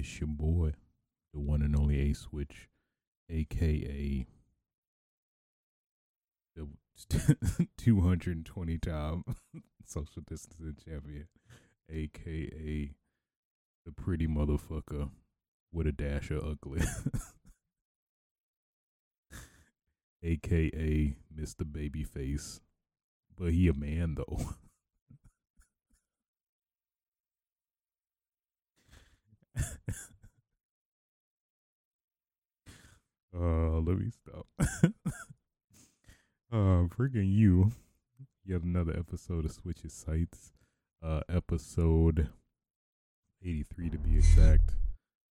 It's your boy, the one and only A Switch, aka the 220 time social distancing champion, aka the pretty motherfucker with a dash of ugly, aka Mr. Babyface. But he a man though. uh, let me stop. uh, freaking you. Yet another episode of Switches Sites. Uh, episode 83 to be exact.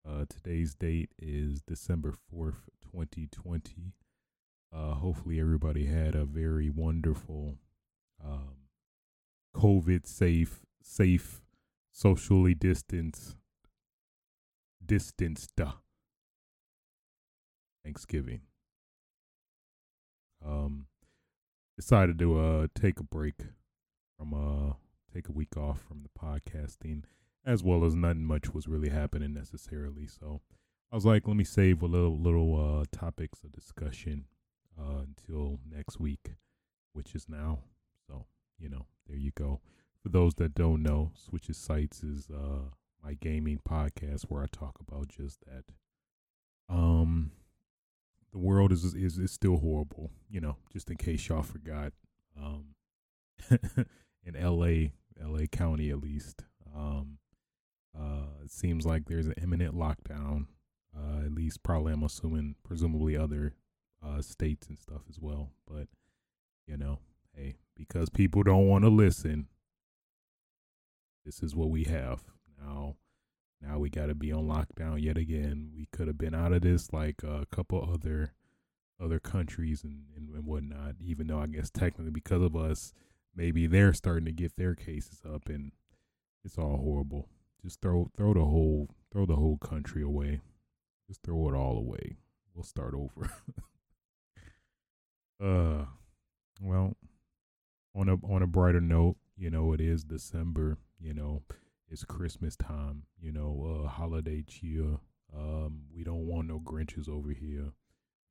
Uh, today's date is December 4th, 2020. Uh, hopefully everybody had a very wonderful, um, COVID safe, safe, socially distanced, distanced Thanksgiving. Um, decided to uh take a break from uh take a week off from the podcasting, as well as nothing much was really happening necessarily. So I was like, let me save a little little uh topics of discussion uh until next week, which is now. So you know, there you go. For those that don't know, Switches Sites is uh my gaming podcast where I talk about just that. Um, the world is is is still horrible, you know. Just in case y'all forgot, um, in L.A., L.A. County at least, um, uh, it seems like there's an imminent lockdown. Uh, at least, probably I'm assuming, presumably other uh states and stuff as well. But you know, hey, because people don't want to listen, this is what we have now. Now we got to be on lockdown yet again. We could have been out of this like a couple other other countries and, and, and whatnot. Even though I guess technically because of us, maybe they're starting to get their cases up, and it's all horrible. Just throw throw the whole throw the whole country away. Just throw it all away. We'll start over. uh, well, on a on a brighter note, you know it is December. You know it's Christmas time, you know, uh, holiday cheer. Um, we don't want no Grinches over here.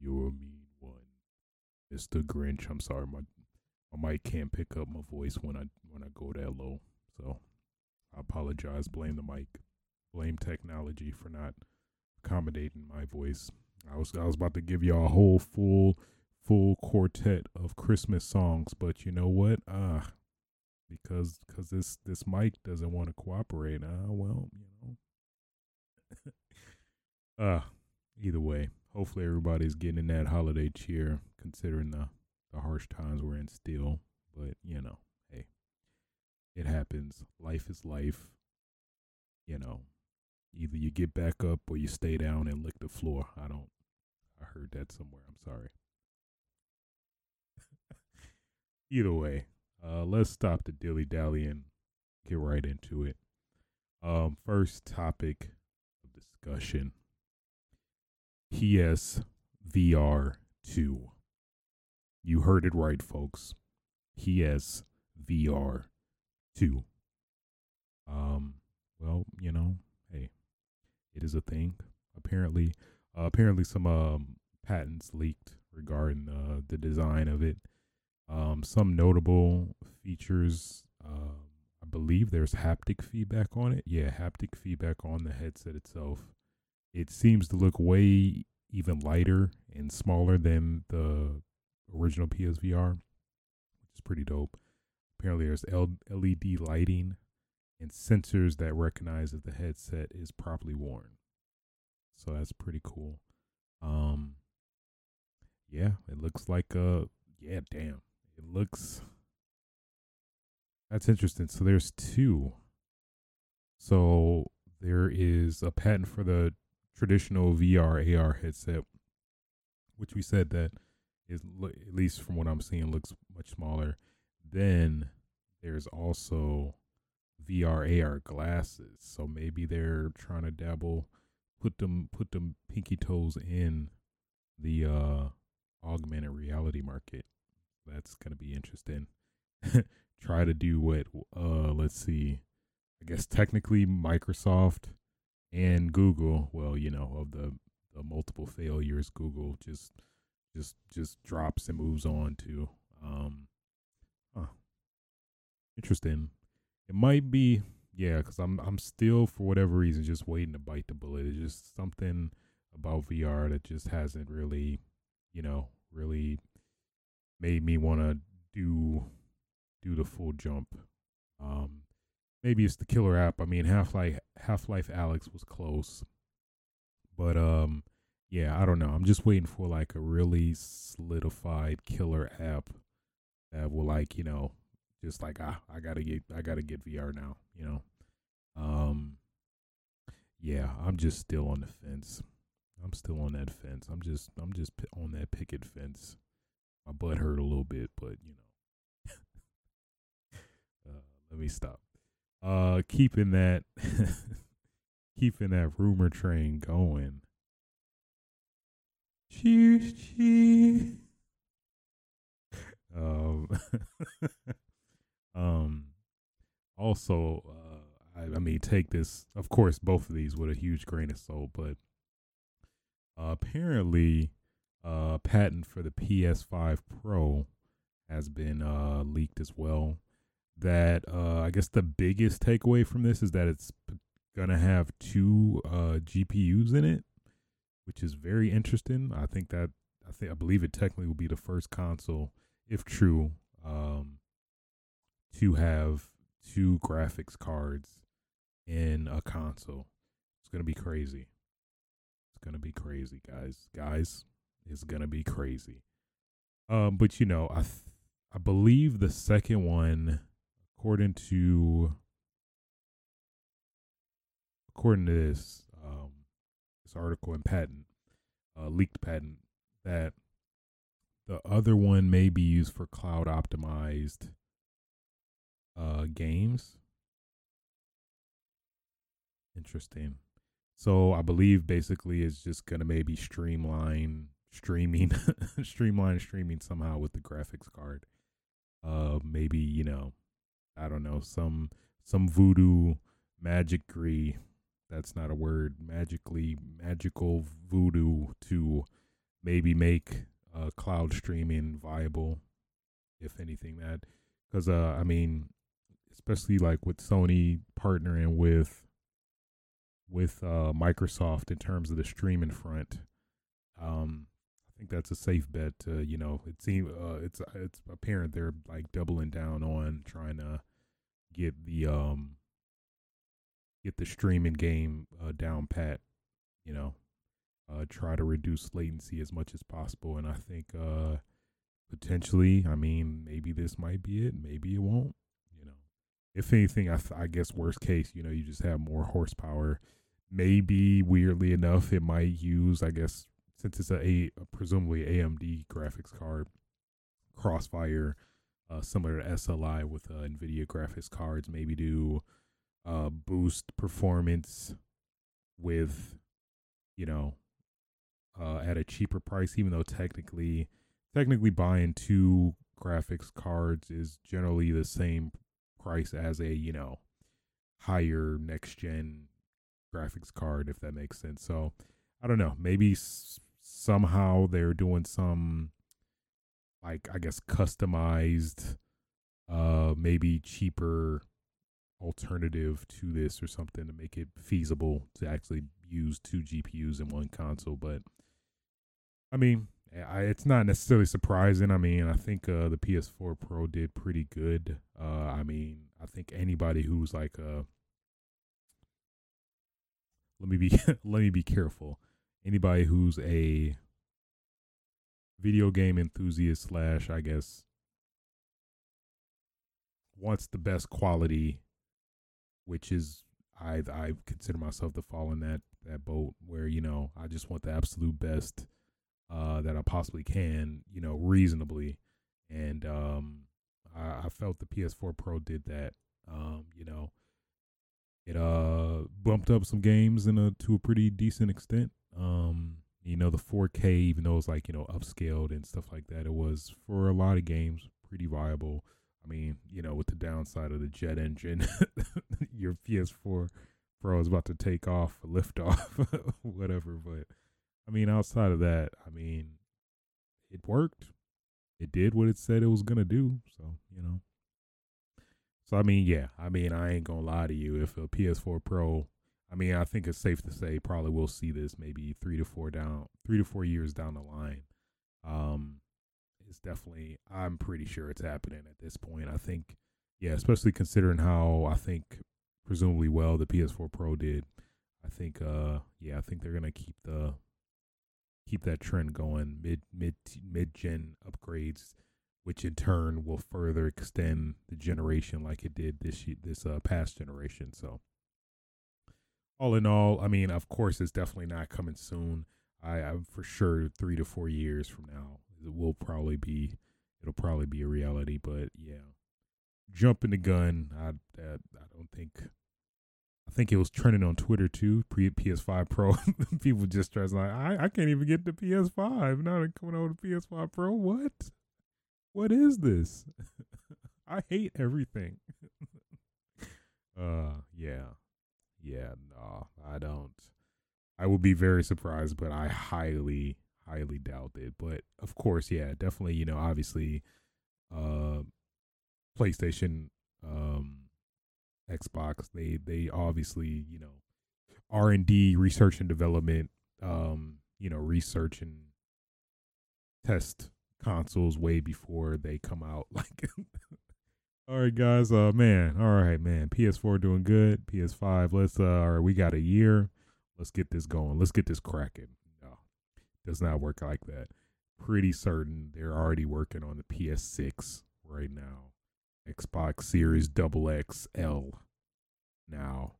You're a mean one, Mister Grinch. I'm sorry, my my mic can't pick up my voice when I when I go that low. So I apologize. Blame the mic. Blame technology for not accommodating my voice. I was I was about to give y'all a whole full full quartet of Christmas songs, but you know what? Ah, because because this this mic doesn't want to cooperate. Uh, well, you know. uh either way, hopefully everybody's getting in that holiday cheer, considering the the harsh times we're in still. But you know, hey, it happens. Life is life. You know, either you get back up or you stay down and lick the floor. I don't. I heard that somewhere. I'm sorry. either way, uh, let's stop the dilly dally and get right into it. Um, first topic of discussion PS VR 2. You heard it right, folks. PS VR 2. Um, well, you know, hey, it is a thing. Apparently, uh, apparently some um patents leaked regarding uh, the design of it. Um, some notable features. Um, I believe there's haptic feedback on it. Yeah, haptic feedback on the headset itself. It seems to look way even lighter and smaller than the original PSVR, which is pretty dope. Apparently, there's LED lighting and sensors that recognize if the headset is properly worn. So that's pretty cool. Um, yeah, it looks like a yeah, damn. It looks that's interesting. So there's two. So there is a patent for the traditional VR AR headset, which we said that is at least from what I'm seeing looks much smaller. Then there's also VR AR glasses. So maybe they're trying to dabble, put them put them pinky toes in the uh augmented reality market. That's gonna be interesting. Try to do what uh let's see. I guess technically Microsoft and Google, well, you know, of the, the multiple failures, Google just just just drops and moves on to um huh. interesting. It might be yeah, because I'm I'm still for whatever reason just waiting to bite the bullet. It's just something about VR that just hasn't really, you know, really made me want to do do the full jump. Um, maybe it's the killer app. I mean, Half Life Half Life Alyx was close, but um, yeah, I don't know. I'm just waiting for like a really solidified killer app that will like you know just like ah, I gotta get I gotta get VR now. You know, um, yeah, I'm just still on the fence. I'm still on that fence. I'm just I'm just on that picket fence. My butt hurt a little bit, but you know. uh, let me stop. Uh, keeping that keeping that rumor train going. Cheers, cheers. Um, um, also, uh, I, I mean, take this, of course, both of these with a huge grain of salt, but uh, apparently, uh, patent for the PS5 Pro has been uh, leaked as well. That uh, I guess the biggest takeaway from this is that it's gonna have two uh, GPUs in it, which is very interesting. I think that I think I believe it technically will be the first console, if true, um, to have two graphics cards in a console. It's gonna be crazy. It's gonna be crazy, guys. Guys, it's gonna be crazy. Um, but you know, I th- I believe the second one, according to according to this um this article in patent, uh, leaked patent, that the other one may be used for cloud optimized uh games. Interesting. So I believe basically it's just gonna maybe streamline streaming, streamline streaming somehow with the graphics card. Uh, maybe you know, I don't know some some voodoo magicry. That's not a word. Magically magical voodoo to maybe make uh, cloud streaming viable, if anything. That because uh, I mean, especially like with Sony partnering with with uh, Microsoft in terms of the streaming front. Um, think that's a safe bet. To, you know, it seems uh, it's it's apparent they're like doubling down on trying to get the um get the streaming game uh, down pat. You know, uh, try to reduce latency as much as possible, and I think uh potentially, I mean, maybe this might be it. Maybe it won't. You know, if anything, I, I guess worst case, you know, you just have more horsepower maybe weirdly enough it might use i guess since it's a, a presumably amd graphics card crossfire uh, similar to sli with uh, nvidia graphics cards maybe do uh, boost performance with you know uh, at a cheaper price even though technically technically buying two graphics cards is generally the same price as a you know higher next gen graphics card, if that makes sense. So I don't know. Maybe somehow they're doing some, like I guess, customized, uh, maybe cheaper alternative to this or something to make it feasible to actually use two GPUs in one console. But I mean, I, it's not necessarily surprising. I mean, I think uh, the PS4 Pro did pretty good. Uh, I mean, I think anybody who's like a let me be let me be careful. Anybody who's a video game enthusiast slash, I guess, wants the best quality, which is I I consider myself to fall in that that boat where you know I just want the absolute best uh, that I possibly can, you know, reasonably, and um, I, I felt the PS4 Pro did that. Um, you know, it uh bumped up some games in a to a pretty decent extent. Um, you know, the 4K, even though it's like you know upscaled and stuff like that, it was for a lot of games pretty viable. I mean, you know, with the downside of the jet engine, your PS4 Pro is about to take off, lift off, whatever. But I mean, outside of that, I mean, it worked. It did what it said it was gonna do. So you know. So I mean, yeah, I mean, I ain't gonna lie to you. If a PS4 Pro, I mean, I think it's safe to say probably we'll see this maybe three to four down, three to four years down the line. Um, it's definitely. I'm pretty sure it's happening at this point. I think, yeah, especially considering how I think presumably well the PS4 Pro did. I think, uh, yeah, I think they're gonna keep the keep that trend going. Mid mid mid gen upgrades which in turn will further extend the generation like it did this this uh, past generation. So, all in all, I mean, of course, it's definitely not coming soon. I, I'm for sure three to four years from now, it will probably be it'll probably be a reality. But yeah, jumping the gun, I I, I don't think. I think it was trending on Twitter too. Pre PS5 Pro, people just stressed like, I, I can't even get the PS5. Now they're coming over the PS5 Pro. What? What is this? I hate everything. uh yeah. Yeah, no, I don't. I would be very surprised, but I highly, highly doubt it. But of course, yeah, definitely, you know, obviously uh PlayStation, um Xbox, they they obviously, you know, R and D, research and development, um, you know, research and test consoles way before they come out. Like, all right, guys. Uh, man. All right, man. PS4 doing good. PS5. Let's. Uh, all right, we got a year. Let's get this going. Let's get this cracking. No, does not work like that. Pretty certain they're already working on the PS6 right now. Xbox Series Double XL. Now,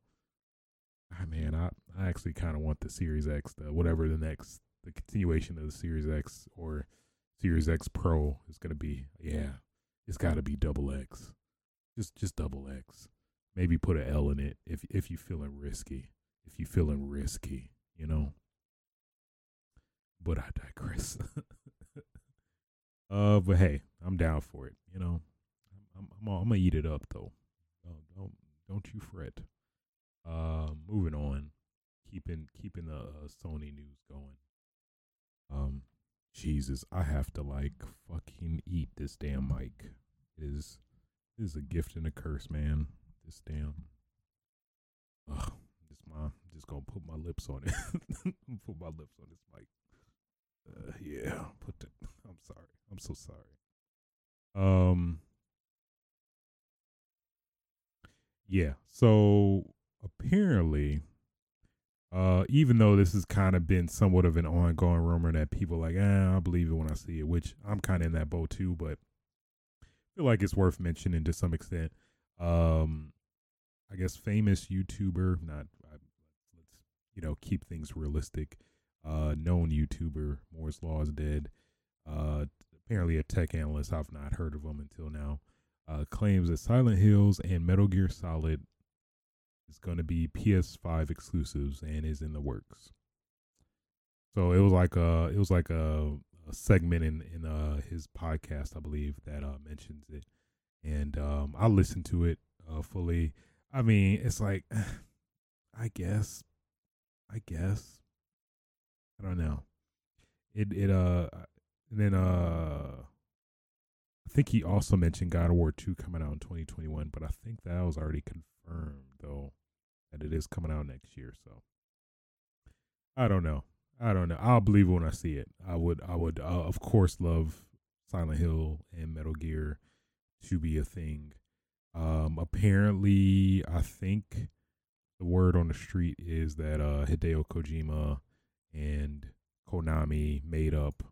I ah, man, I I actually kind of want the Series X, the whatever the next, the continuation of the Series X or Series X Pro is gonna be. Yeah, it's got to be double X. Just just double X. Maybe put an L in it if if you feeling risky. If you feeling risky, you know. But I digress. uh, but hey, I'm down for it. You know, I'm I'm, I'm, gonna eat it up though. Don't don't don't you fret. Uh, moving on, keeping keeping the uh, Sony news going. Um, Jesus, I have to like fucking eat this damn mic. It is it is a gift and a curse, man. This damn. Ugh, just my just gonna put my lips on it. put my lips on this mic. Uh, yeah, put the. I'm sorry. I'm so sorry. Um. Yeah. So apparently, uh, even though this has kind of been somewhat of an ongoing rumor that people like, eh, I believe it when I see it, which I'm kind of in that boat too, but feel like it's worth mentioning to some extent. Um, I guess famous YouTuber, not let's you know keep things realistic. Uh, known YouTuber, Moore's Law is dead. Uh, apparently a tech analyst. I've not heard of him until now. Uh, claims that Silent Hills and Metal Gear Solid is going to be PS5 exclusives and is in the works. So it was like a it was like a, a segment in in uh, his podcast, I believe, that uh, mentions it, and um, I listened to it uh, fully. I mean, it's like, I guess, I guess, I don't know. It it uh, and then uh, I think he also mentioned God of War two coming out in 2021, but I think that was already confirmed though that it is coming out next year. So I don't know. I don't know. I'll believe it when I see it. I would. I would. Uh, of course, love Silent Hill and Metal Gear to be a thing. Um, apparently, I think the word on the street is that uh, Hideo Kojima and Konami made up.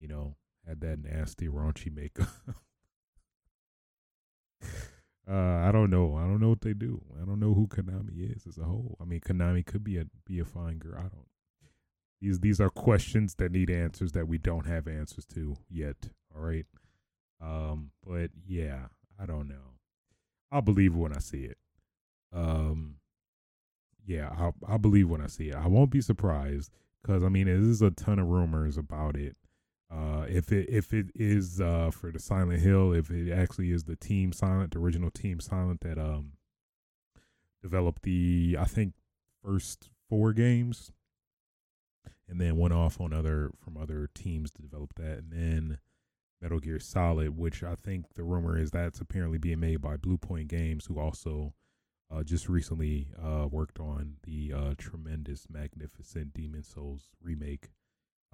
You know, had that nasty raunchy makeup. Uh, I don't know. I don't know what they do. I don't know who Konami is as a whole. I mean, Konami could be a be a fine girl. I don't. These these are questions that need answers that we don't have answers to yet. All right. Um, but yeah, I don't know. I'll believe when I see it. Um, yeah, I'll I'll believe when I see it. I won't be surprised because I mean, there's a ton of rumors about it. Uh, if it if it is uh, for the Silent Hill, if it actually is the Team Silent, the original Team Silent that um developed the I think first four games, and then went off on other from other teams to develop that, and then Metal Gear Solid, which I think the rumor is that's apparently being made by Bluepoint Games, who also uh, just recently uh, worked on the uh, tremendous, magnificent Demon Souls remake.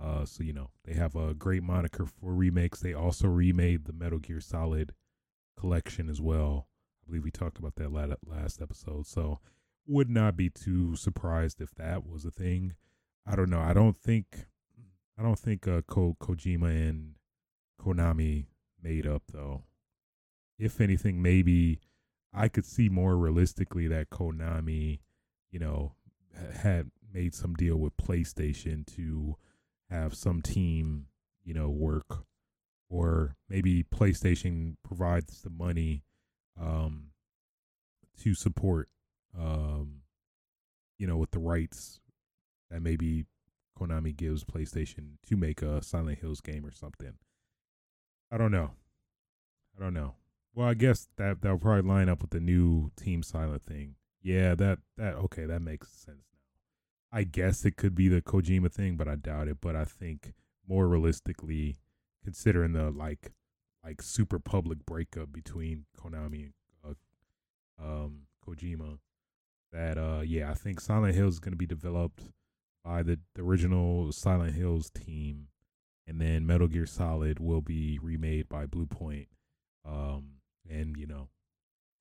Uh, so you know they have a great moniker for remakes. They also remade the Metal Gear Solid collection as well. I believe we talked about that last episode. So would not be too surprised if that was a thing. I don't know. I don't think I don't think uh, Ko- Kojima and Konami made up though. If anything, maybe I could see more realistically that Konami, you know, had made some deal with PlayStation to have some team, you know, work, or maybe PlayStation provides the money um, to support, um, you know, with the rights that maybe Konami gives PlayStation to make a Silent Hills game or something. I don't know. I don't know. Well, I guess that that'll probably line up with the new Team Silent thing. Yeah, that that okay, that makes sense now. I guess it could be the Kojima thing, but I doubt it. But I think more realistically, considering the like like super public breakup between Konami and uh, um, Kojima, that uh yeah, I think Silent Hills is going to be developed by the, the original Silent Hills team and then Metal Gear Solid will be remade by Bluepoint. Um, and you know,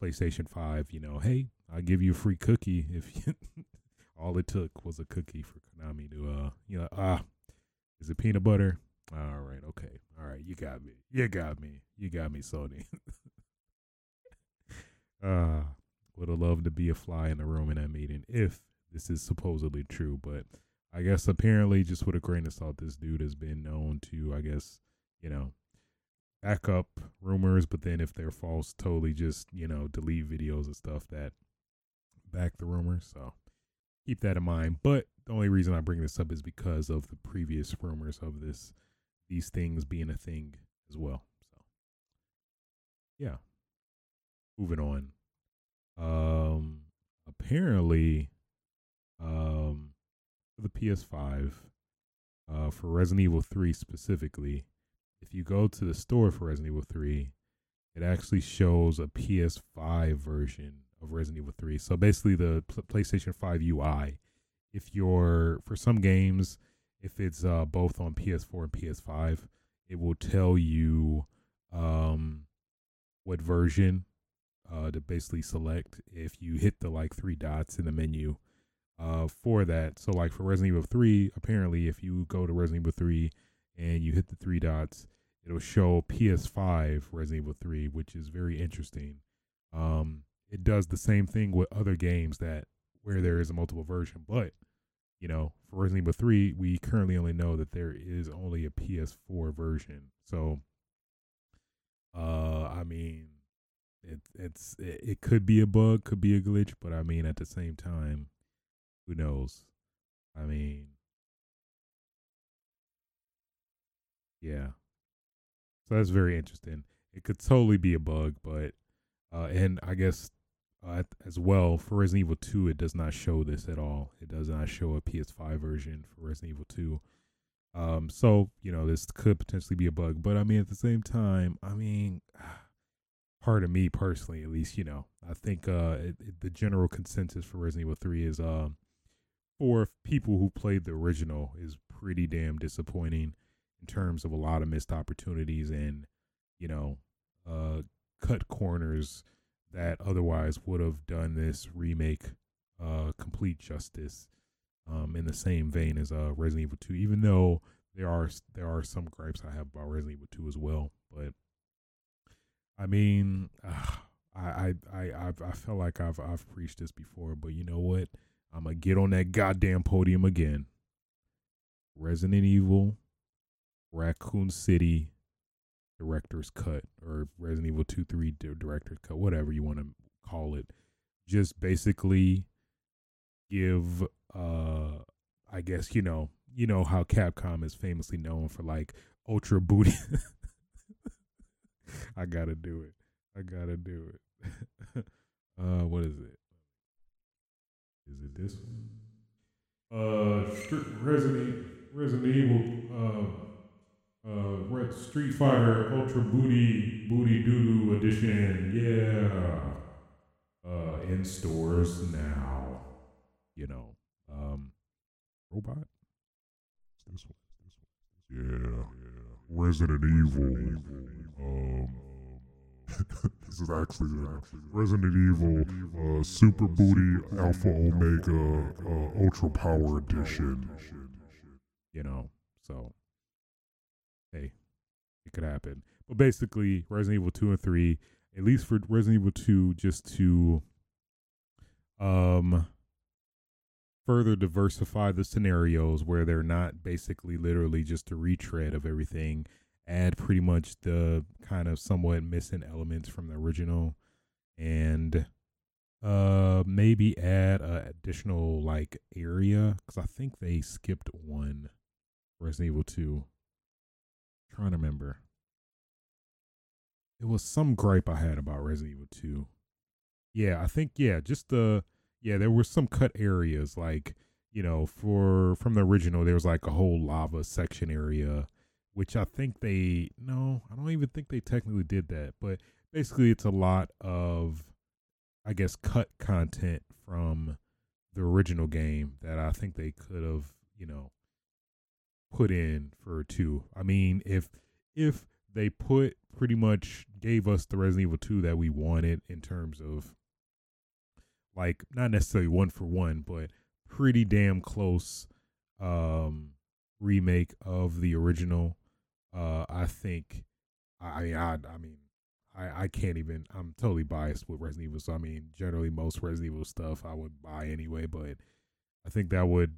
PlayStation Five, you know, hey, I'll give you a free cookie if you, all it took was a cookie for Konami to, uh, you know, ah, is it peanut butter? All right, okay, all right, you got me, you got me, you got me, Sony. uh would have loved to be a fly in the room in that meeting if this is supposedly true, but I guess apparently, just with a grain of salt, this dude has been known to, I guess, you know, back up rumors, but then if they're false, totally just, you know, delete videos and stuff that back the rumors. So keep that in mind. But the only reason I bring this up is because of the previous rumors of this, these things being a thing as well. So yeah. Moving on. Um, apparently, um, for the PS5, uh, for Resident Evil 3 specifically, if you go to the store for Resident Evil 3, it actually shows a PS5 version of Resident Evil 3. So basically, the PlayStation 5 UI. If you're for some games, if it's uh, both on PS4 and PS5, it will tell you um, what version uh, to basically select. If you hit the like three dots in the menu, uh, for that. So, like for Resident Evil 3, apparently, if you go to Resident Evil 3 and you hit the three dots, it'll show PS5 Resident Evil 3, which is very interesting. Um, it does the same thing with other games that where there is a multiple version, but you know, for Resident Evil 3, we currently only know that there is only a PS4 version. So, uh, I mean, it it's it, it could be a bug, could be a glitch, but I mean, at the same time, who knows? I mean, yeah. So that's very interesting. It could totally be a bug, but uh, and I guess uh, as well for Resident Evil 2, it does not show this at all. It does not show a PS5 version for Resident Evil 2. Um, so you know this could potentially be a bug, but I mean at the same time, I mean, part of me personally, at least, you know, I think uh, it, it, the general consensus for Resident Evil 3 is um for people who played the original is pretty damn disappointing in terms of a lot of missed opportunities and you know uh cut corners that otherwise would have done this remake uh complete justice um in the same vein as uh Resident Evil 2 even though there are there are some gripes I have about Resident Evil 2 as well. But I mean uh, I I I I felt like I've I've preached this before but you know what I'm going to get on that goddamn podium again. Resident Evil, Raccoon City, director's cut, or Resident Evil 2 3 director's cut, whatever you want to call it. Just basically give, uh, I guess, you know, you know how Capcom is famously known for like ultra booty. I gotta do it. I gotta do it. uh, what is it? Is it this one? Uh, Resident Resident Evil. Uh, uh, Red Street Fighter Ultra Booty Booty Doodoo Edition. Yeah. Uh, in stores now. You know. Um, robot. This one. This one. Yeah. Resident Evil. Um, this is actually uh, Resident Evil uh, Super Booty Alpha Omega uh, Ultra Power Edition. You know, so hey, it could happen. But basically, Resident Evil two and three, at least for Resident Evil two, just to um further diversify the scenarios where they're not basically literally just a retread of everything add pretty much the kind of somewhat missing elements from the original and uh maybe add a additional like area because i think they skipped one resident evil 2 trying to remember. It was some gripe i had about resident evil 2 yeah i think yeah just the yeah, there were some cut areas like you know for from the original there was like a whole lava section area which I think they no, I don't even think they technically did that, but basically it's a lot of I guess cut content from the original game that I think they could have, you know, put in for two. I mean, if if they put pretty much gave us the Resident Evil 2 that we wanted in terms of like not necessarily one for one, but pretty damn close um remake of the original. Uh I think I I I mean I, I can't even I'm totally biased with Resident Evil. So I mean generally most Resident Evil stuff I would buy anyway, but I think that would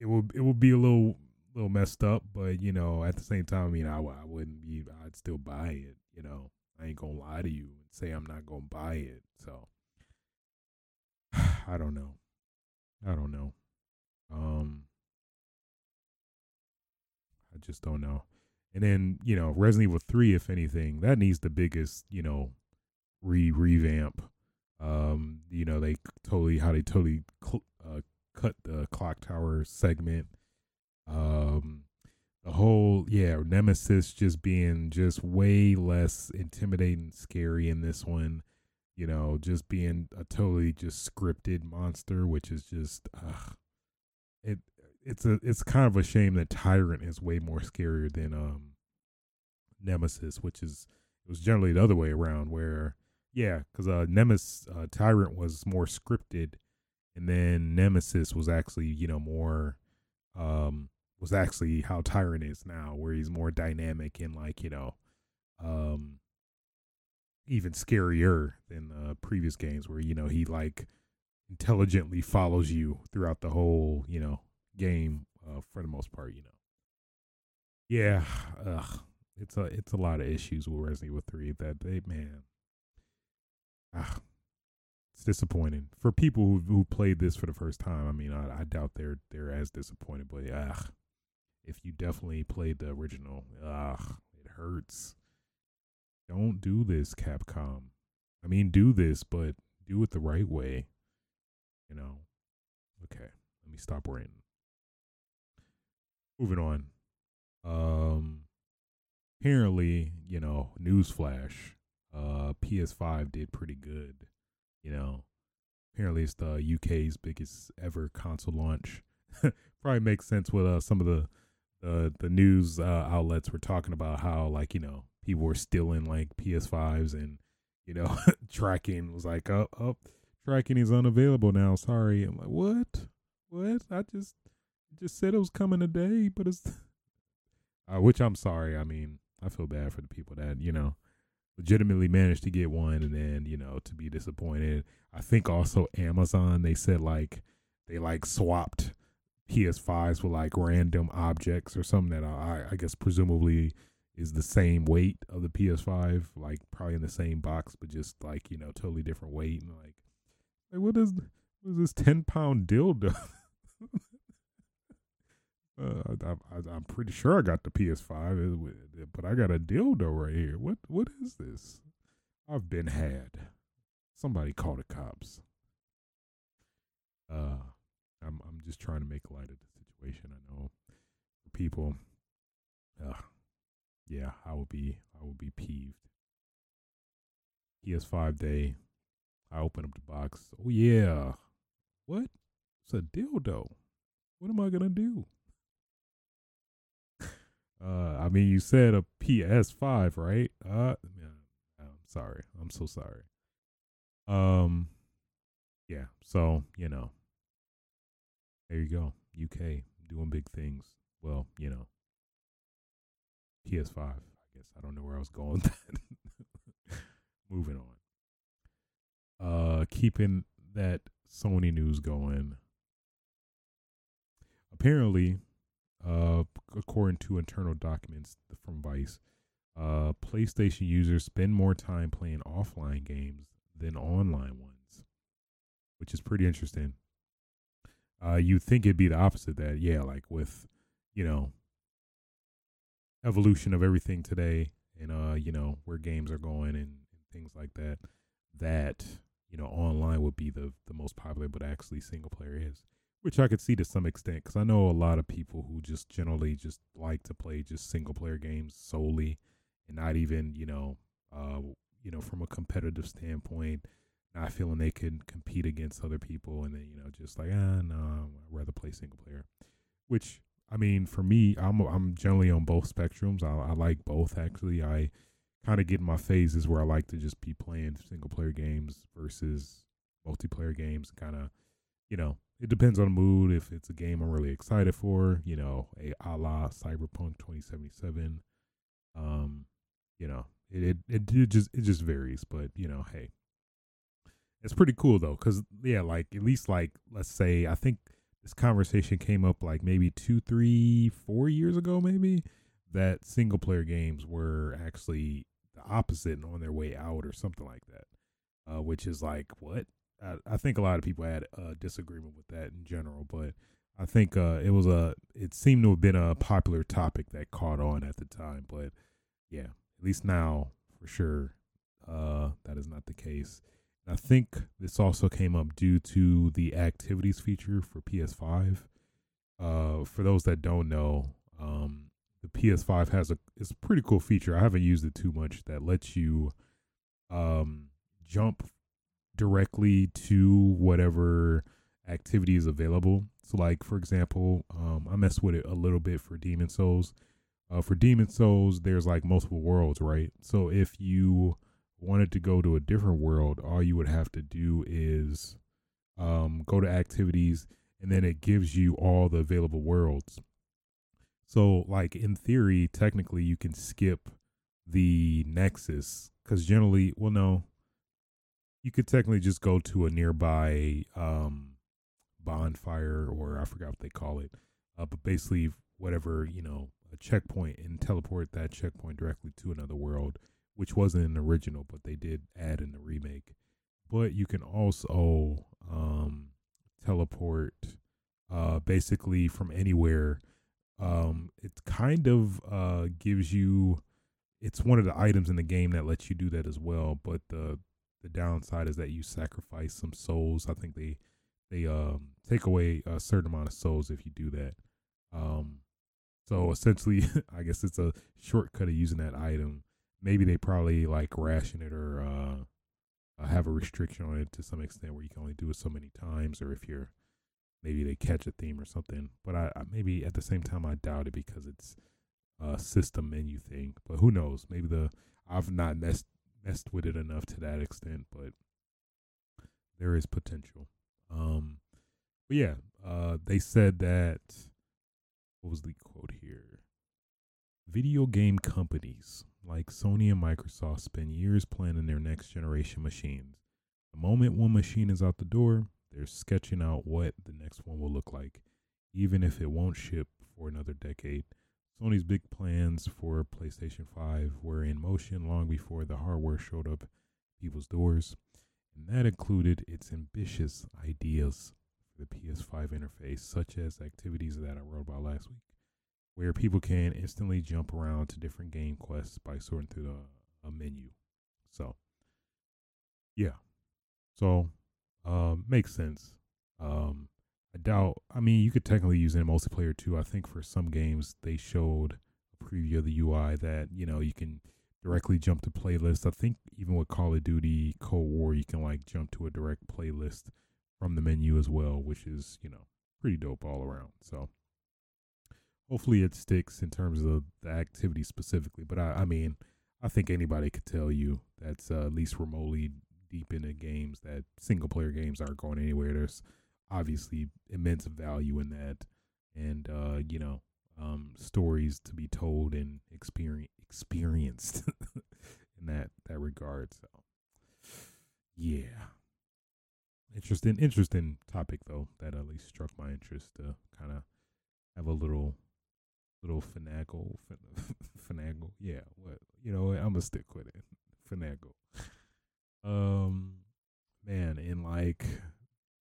it would it would be a little little messed up, but you know, at the same time, I mean, I, I wouldn't be, I'd still buy it. You know, I ain't gonna lie to you and say I'm not gonna buy it. So I don't know. I don't know. Um, I just don't know. And then you know, Resident Evil Three, if anything, that needs the biggest you know re revamp. Um, you know, they totally how they totally cl- uh, cut the clock tower segment. Um, the whole yeah, Nemesis just being just way less intimidating, scary in this one you know, just being a totally just scripted monster, which is just it. It's a it's kind of a shame that Tyrant is way more scarier than um Nemesis, which is it was generally the other way around. Where yeah, because uh Nemesis uh, Tyrant was more scripted, and then Nemesis was actually you know more um was actually how Tyrant is now, where he's more dynamic and like you know um even scarier than uh, previous games where you know he like intelligently follows you throughout the whole you know game uh, for the most part you know yeah ugh, it's a it's a lot of issues with Resident Evil 3 that they man ah, it's disappointing for people who who played this for the first time I mean I, I doubt they're they're as disappointed but ah, if you definitely played the original ah, it hurts don't do this, Capcom. I mean, do this, but do it the right way. You know. Okay, let me stop ranting. Moving on. Um, apparently, you know, newsflash. Uh, PS5 did pretty good. You know, apparently it's the UK's biggest ever console launch. Probably makes sense with uh, some of the the the news uh, outlets were talking about how like you know people were stealing like PS5s and you know tracking was like oh, oh, tracking is unavailable now. Sorry. I'm like what? What? I just just said it was coming today, but it's uh, which I'm sorry. I mean, I feel bad for the people that you know legitimately managed to get one and then you know to be disappointed. I think also Amazon they said like they like swapped PS5s with like random objects or something that I, I guess presumably is the same weight of the PS5, like probably in the same box, but just like you know, totally different weight. And like, like what is what is this ten pound dildo? uh, I, am pretty sure I got the PS5, but I got a dildo right here. What what is this? I've been had. Somebody call the cops. Uh, I'm I'm just trying to make light of the situation. I know for people, uh, yeah, I will be I would be peeved. PS5 day, I open up the box. Oh yeah, what? It's a dildo. What am I gonna do? Uh, I mean, you said a PS5, right? Uh, I'm sorry. I'm so sorry. Um, yeah. So you know, there you go. UK doing big things. Well, you know, PS5. I guess I don't know where I was going that. Moving on. Uh, keeping that Sony news going. Apparently, uh, according to internal documents from Vice, uh, PlayStation users spend more time playing offline games than online ones, which is pretty interesting. Uh, you think it'd be the opposite that, yeah, like with, you know, evolution of everything today and, uh, you know, where games are going and, and things like that, that, you know, online would be the, the most popular, but actually single player is which I could see to some extent because I know a lot of people who just generally just like to play just single player games solely, and not even you know, uh, you know, from a competitive standpoint, not feeling they can compete against other people, and then you know, just like ah no, I'd rather play single player. Which I mean, for me, I'm I'm generally on both spectrums. I, I like both actually. I kind of get in my phases where I like to just be playing single player games versus multiplayer games, kind of, you know, it depends on the mood. If it's a game I'm really excited for, you know, a a la Cyberpunk 2077, um, you know, it, it it just it just varies. But you know, hey, it's pretty cool though, because yeah, like at least like let's say I think this conversation came up like maybe two, three, four years ago, maybe that single player games were actually the opposite and on their way out or something like that. Uh, which is like what I, think a lot of people had a disagreement with that in general, but I think uh, it was a it seemed to have been a popular topic that caught on at the time. But yeah, at least now for sure, uh, that is not the case. I think this also came up due to the activities feature for PS5. Uh, for those that don't know, um, the PS5 has a it's a pretty cool feature. I haven't used it too much that lets you um, jump directly to whatever activity is available. So, like for example, um, I mess with it a little bit for Demon Souls. Uh, for Demon Souls, there's like multiple worlds, right? So if you wanted to go to a different world, all you would have to do is um, go to activities, and then it gives you all the available worlds. So, like in theory, technically, you can skip the Nexus because generally, well, no, you could technically just go to a nearby um, bonfire or I forgot what they call it, uh, but basically whatever you know a checkpoint and teleport that checkpoint directly to another world, which wasn't an original, but they did add in the remake. But you can also um, teleport uh, basically from anywhere. Um, it kind of uh, gives you. It's one of the items in the game that lets you do that as well. But the the downside is that you sacrifice some souls. I think they they um take away a certain amount of souls if you do that. Um, so essentially, I guess it's a shortcut of using that item. Maybe they probably like ration it or uh, have a restriction on it to some extent where you can only do it so many times, or if you're maybe they catch a theme or something. But I, I maybe at the same time I doubt it because it's a system menu thing. But who knows? Maybe the I've not messed messed with it enough to that extent, but there is potential. Um, but yeah, uh, they said that what was the quote here? Video game companies like Sony and Microsoft spend years planning their next generation machines. The moment one machine is out the door, they're sketching out what the next one will look like, even if it won't ship for another decade. Sony's big plans for PlayStation 5 were in motion long before the hardware showed up people's doors, and that included its ambitious ideas for the PS5 interface, such as activities that I wrote about last week, where people can instantly jump around to different game quests by sorting through the, a menu. So, yeah. So, uh, makes sense. Um, I doubt. I mean, you could technically use it in multiplayer too. I think for some games they showed a preview of the UI that you know you can directly jump to playlists. I think even with Call of Duty Cold War, you can like jump to a direct playlist from the menu as well, which is you know pretty dope all around. So hopefully it sticks in terms of the activity specifically. But I, I mean, I think anybody could tell you that's uh, at least remotely deep into games that single player games aren't going anywhere. There's obviously immense value in that, and uh, you know, um, stories to be told and experience experienced in that that regard. So, yeah, interesting, interesting topic though. That at least struck my interest to kind of have a little little finagle, finagle. Yeah, what you know, I'm gonna stick with it. Finagle. Um, man, and like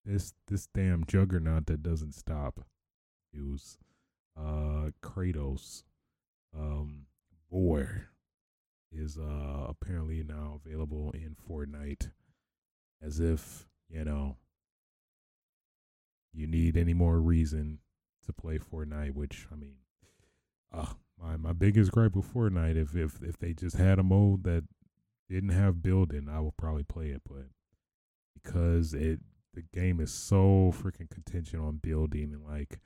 this this damn juggernaut that doesn't stop. News. Uh, Kratos. Um, boy, is uh apparently now available in Fortnite. As if you know you need any more reason to play Fortnite, which I mean, uh, my my biggest gripe with Fortnite if if if they just had a mode that didn't have building, I would probably play it, but because it the game is so freaking contention on building and like,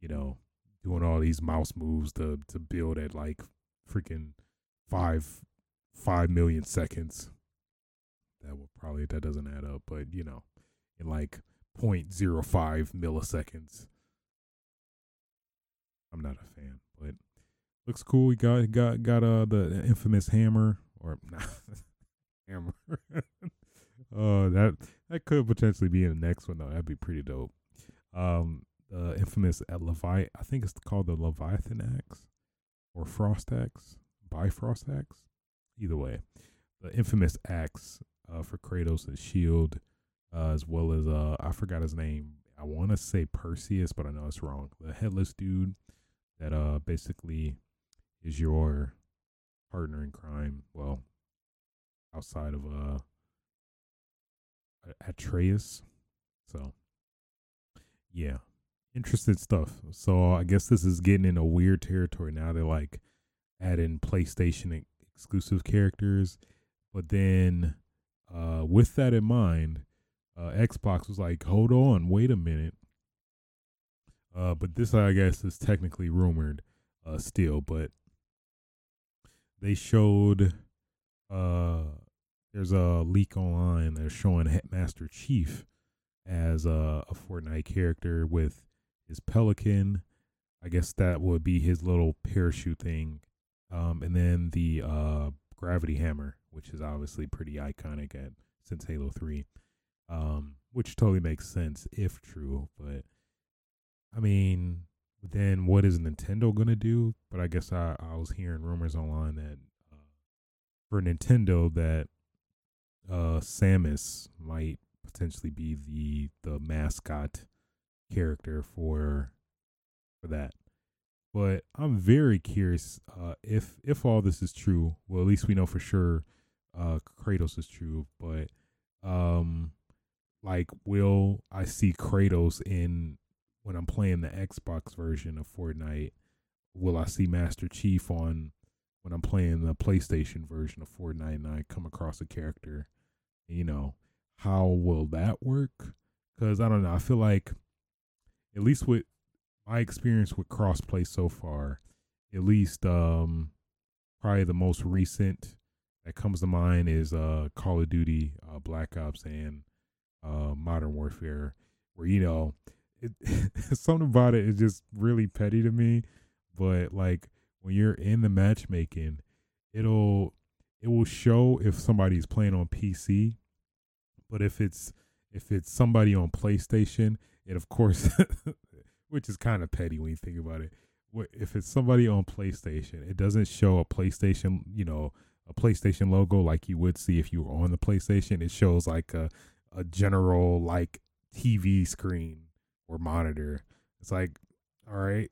you know, doing all these mouse moves to to build at like freaking five five million seconds. That would probably that doesn't add up, but you know, in like 0.05 milliseconds. I'm not a fan, but looks cool. We got got got uh the infamous hammer or not hammer. uh that that could potentially be in the next one though. That'd be pretty dope. Um the infamous at Levi I think it's called the Leviathan axe or Frost axe, Bifrost axe. Either way. The infamous axe uh, for Kratos and Shield, uh, as well as uh I forgot his name. I want to say Perseus, but I know it's wrong. The headless dude that uh basically is your partner in crime. Well, outside of uh Atreus. So yeah. Interesting stuff. So I guess this is getting in a weird territory now. They're like adding PlayStation exclusive characters. But then uh with that in mind, uh Xbox was like, hold on, wait a minute. Uh but this I guess is technically rumored uh still, but they showed uh there's a leak online that's showing Master Chief as a, a Fortnite character with his pelican. I guess that would be his little parachute thing. Um, and then the uh, gravity hammer, which is obviously pretty iconic at since Halo Three, um, which totally makes sense if true. But I mean, then what is Nintendo gonna do? But I guess I, I was hearing rumors online that uh, for Nintendo that uh, Samus might potentially be the the mascot character for for that. But I'm very curious uh, if if all this is true. Well, at least we know for sure uh, Kratos is true. But um, like, will I see Kratos in when I'm playing the Xbox version of Fortnite? Will I see Master Chief on when I'm playing the PlayStation version of Fortnite and I come across a character? You know, how will that work? Because I don't know. I feel like at least with my experience with crossplay so far, at least um probably the most recent that comes to mind is uh Call of Duty, uh, Black Ops, and uh Modern Warfare, where you know it, something about it is just really petty to me, but like when you're in the matchmaking, it'll it will show if somebody's playing on PC, but if it's if it's somebody on PlayStation, it of course, which is kind of petty when you think about it. If it's somebody on PlayStation, it doesn't show a PlayStation, you know, a PlayStation logo like you would see if you were on the PlayStation. It shows like a a general like TV screen or monitor. It's like, all right,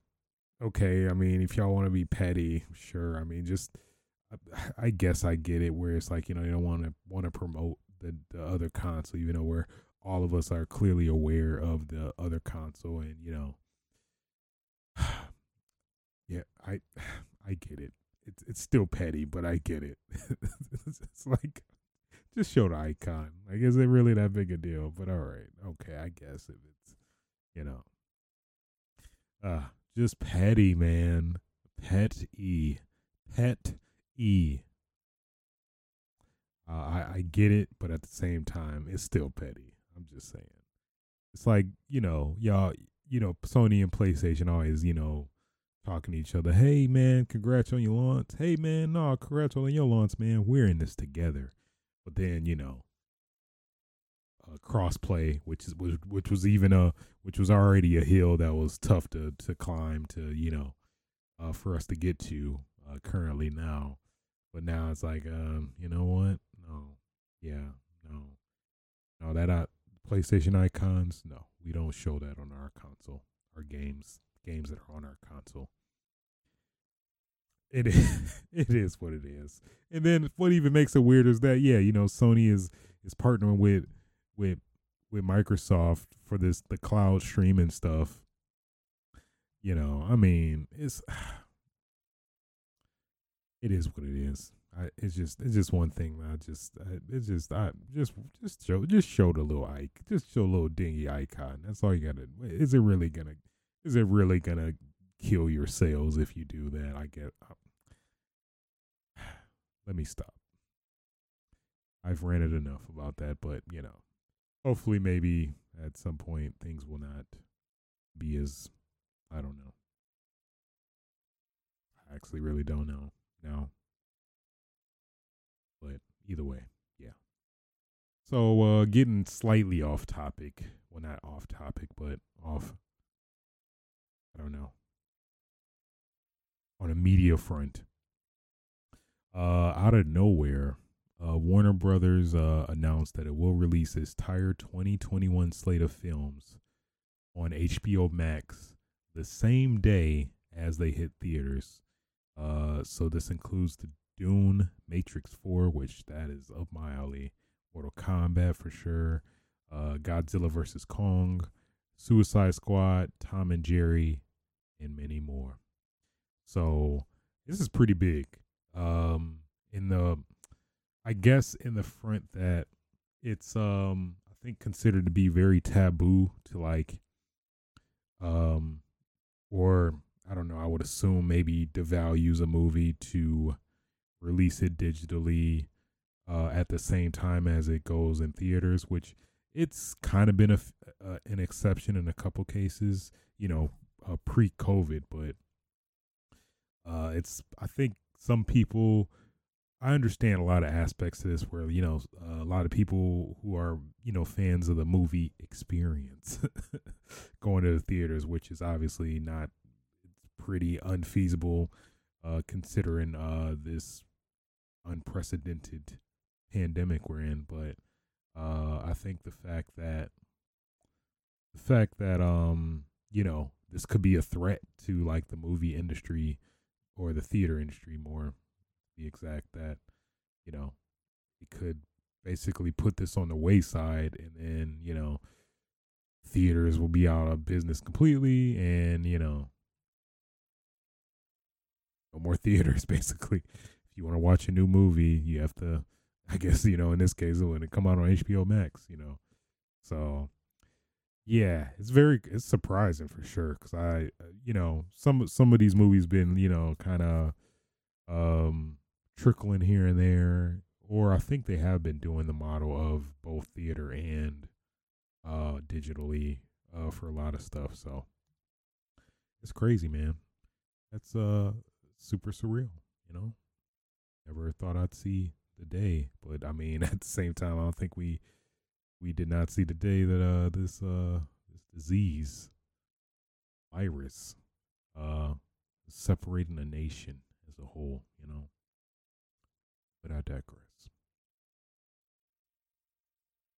okay. I mean, if y'all want to be petty, sure. I mean, just I guess I get it where it's like you know you don't want to want to promote the, the other console, even though we're all of us are clearly aware of the other console, and you know, yeah, I I get it. It's it's still petty, but I get it. it's like just show the icon. Like, is it really that big a deal? But all right, okay, I guess if it's you know, uh, just petty, man. Pet e, pet e. Uh, I I get it, but at the same time, it's still petty. I'm just saying. It's like you know, y'all, you know, Sony and PlayStation always, you know, talking to each other. Hey man, congrats on your launch. Hey man, no, congrats on your launch, man. We're in this together. But then you know, uh, crossplay, which is which, which was even a which was already a hill that was tough to to climb to you know, uh, for us to get to uh, currently now. But now it's like, um, you know what? No, yeah, no, no. That uh, PlayStation icons, no, we don't show that on our console. Our games, games that are on our console. It is, it is what it is. And then what even makes it weird is that yeah, you know, Sony is is partnering with with with Microsoft for this the cloud streaming stuff. You know, I mean, it's it is what it is. I, it's just it's just one thing. I just I, it's just I just just show just show the little ike just show a little dingy icon. That's all you gotta. Is it really gonna? Is it really gonna kill your sales if you do that? I get. let me stop. I've ranted enough about that, but you know, hopefully, maybe at some point things will not be as I don't know. I actually really don't know now. But either way, yeah. So uh getting slightly off topic. Well not off topic, but off I don't know. On a media front. Uh out of nowhere, uh Warner Brothers uh announced that it will release its entire 2021 slate of films on HBO Max the same day as they hit theaters. Uh so this includes the Dune, Matrix 4, which that is up my alley, Mortal Kombat for sure, uh, Godzilla vs. Kong, Suicide Squad, Tom and Jerry, and many more. So this is pretty big. Um, in the, I guess in the front that it's um I think considered to be very taboo to like, um, or I don't know. I would assume maybe devalues a movie to release it digitally uh, at the same time as it goes in theaters, which it's kind of been a, uh, an exception in a couple cases, you know, uh, pre-COVID, but uh, it's I think some people I understand a lot of aspects to this where you know a lot of people who are you know fans of the movie experience going to the theaters, which is obviously not pretty unfeasible uh, considering uh, this unprecedented pandemic we're in. But uh, I think the fact that the fact that um you know this could be a threat to like the movie industry or the theater industry more the exact that you know it could basically put this on the wayside and then you know theaters will be out of business completely and you know no more theaters basically. If you want to watch a new movie you have to i guess you know in this case when it come out on hbo max you know? So yeah it's very it's surprising for sure because i you know some some of these movies been you know kind of um trickling here and there or i think they have been doing the model of both theater and uh digitally uh for a lot of stuff so. It's crazy man. That's uh super surreal you know? Never thought i'd see the day but i mean at the same time i don't think we we did not see the day that uh this uh this disease virus uh separating a nation as a whole you know? But i digress.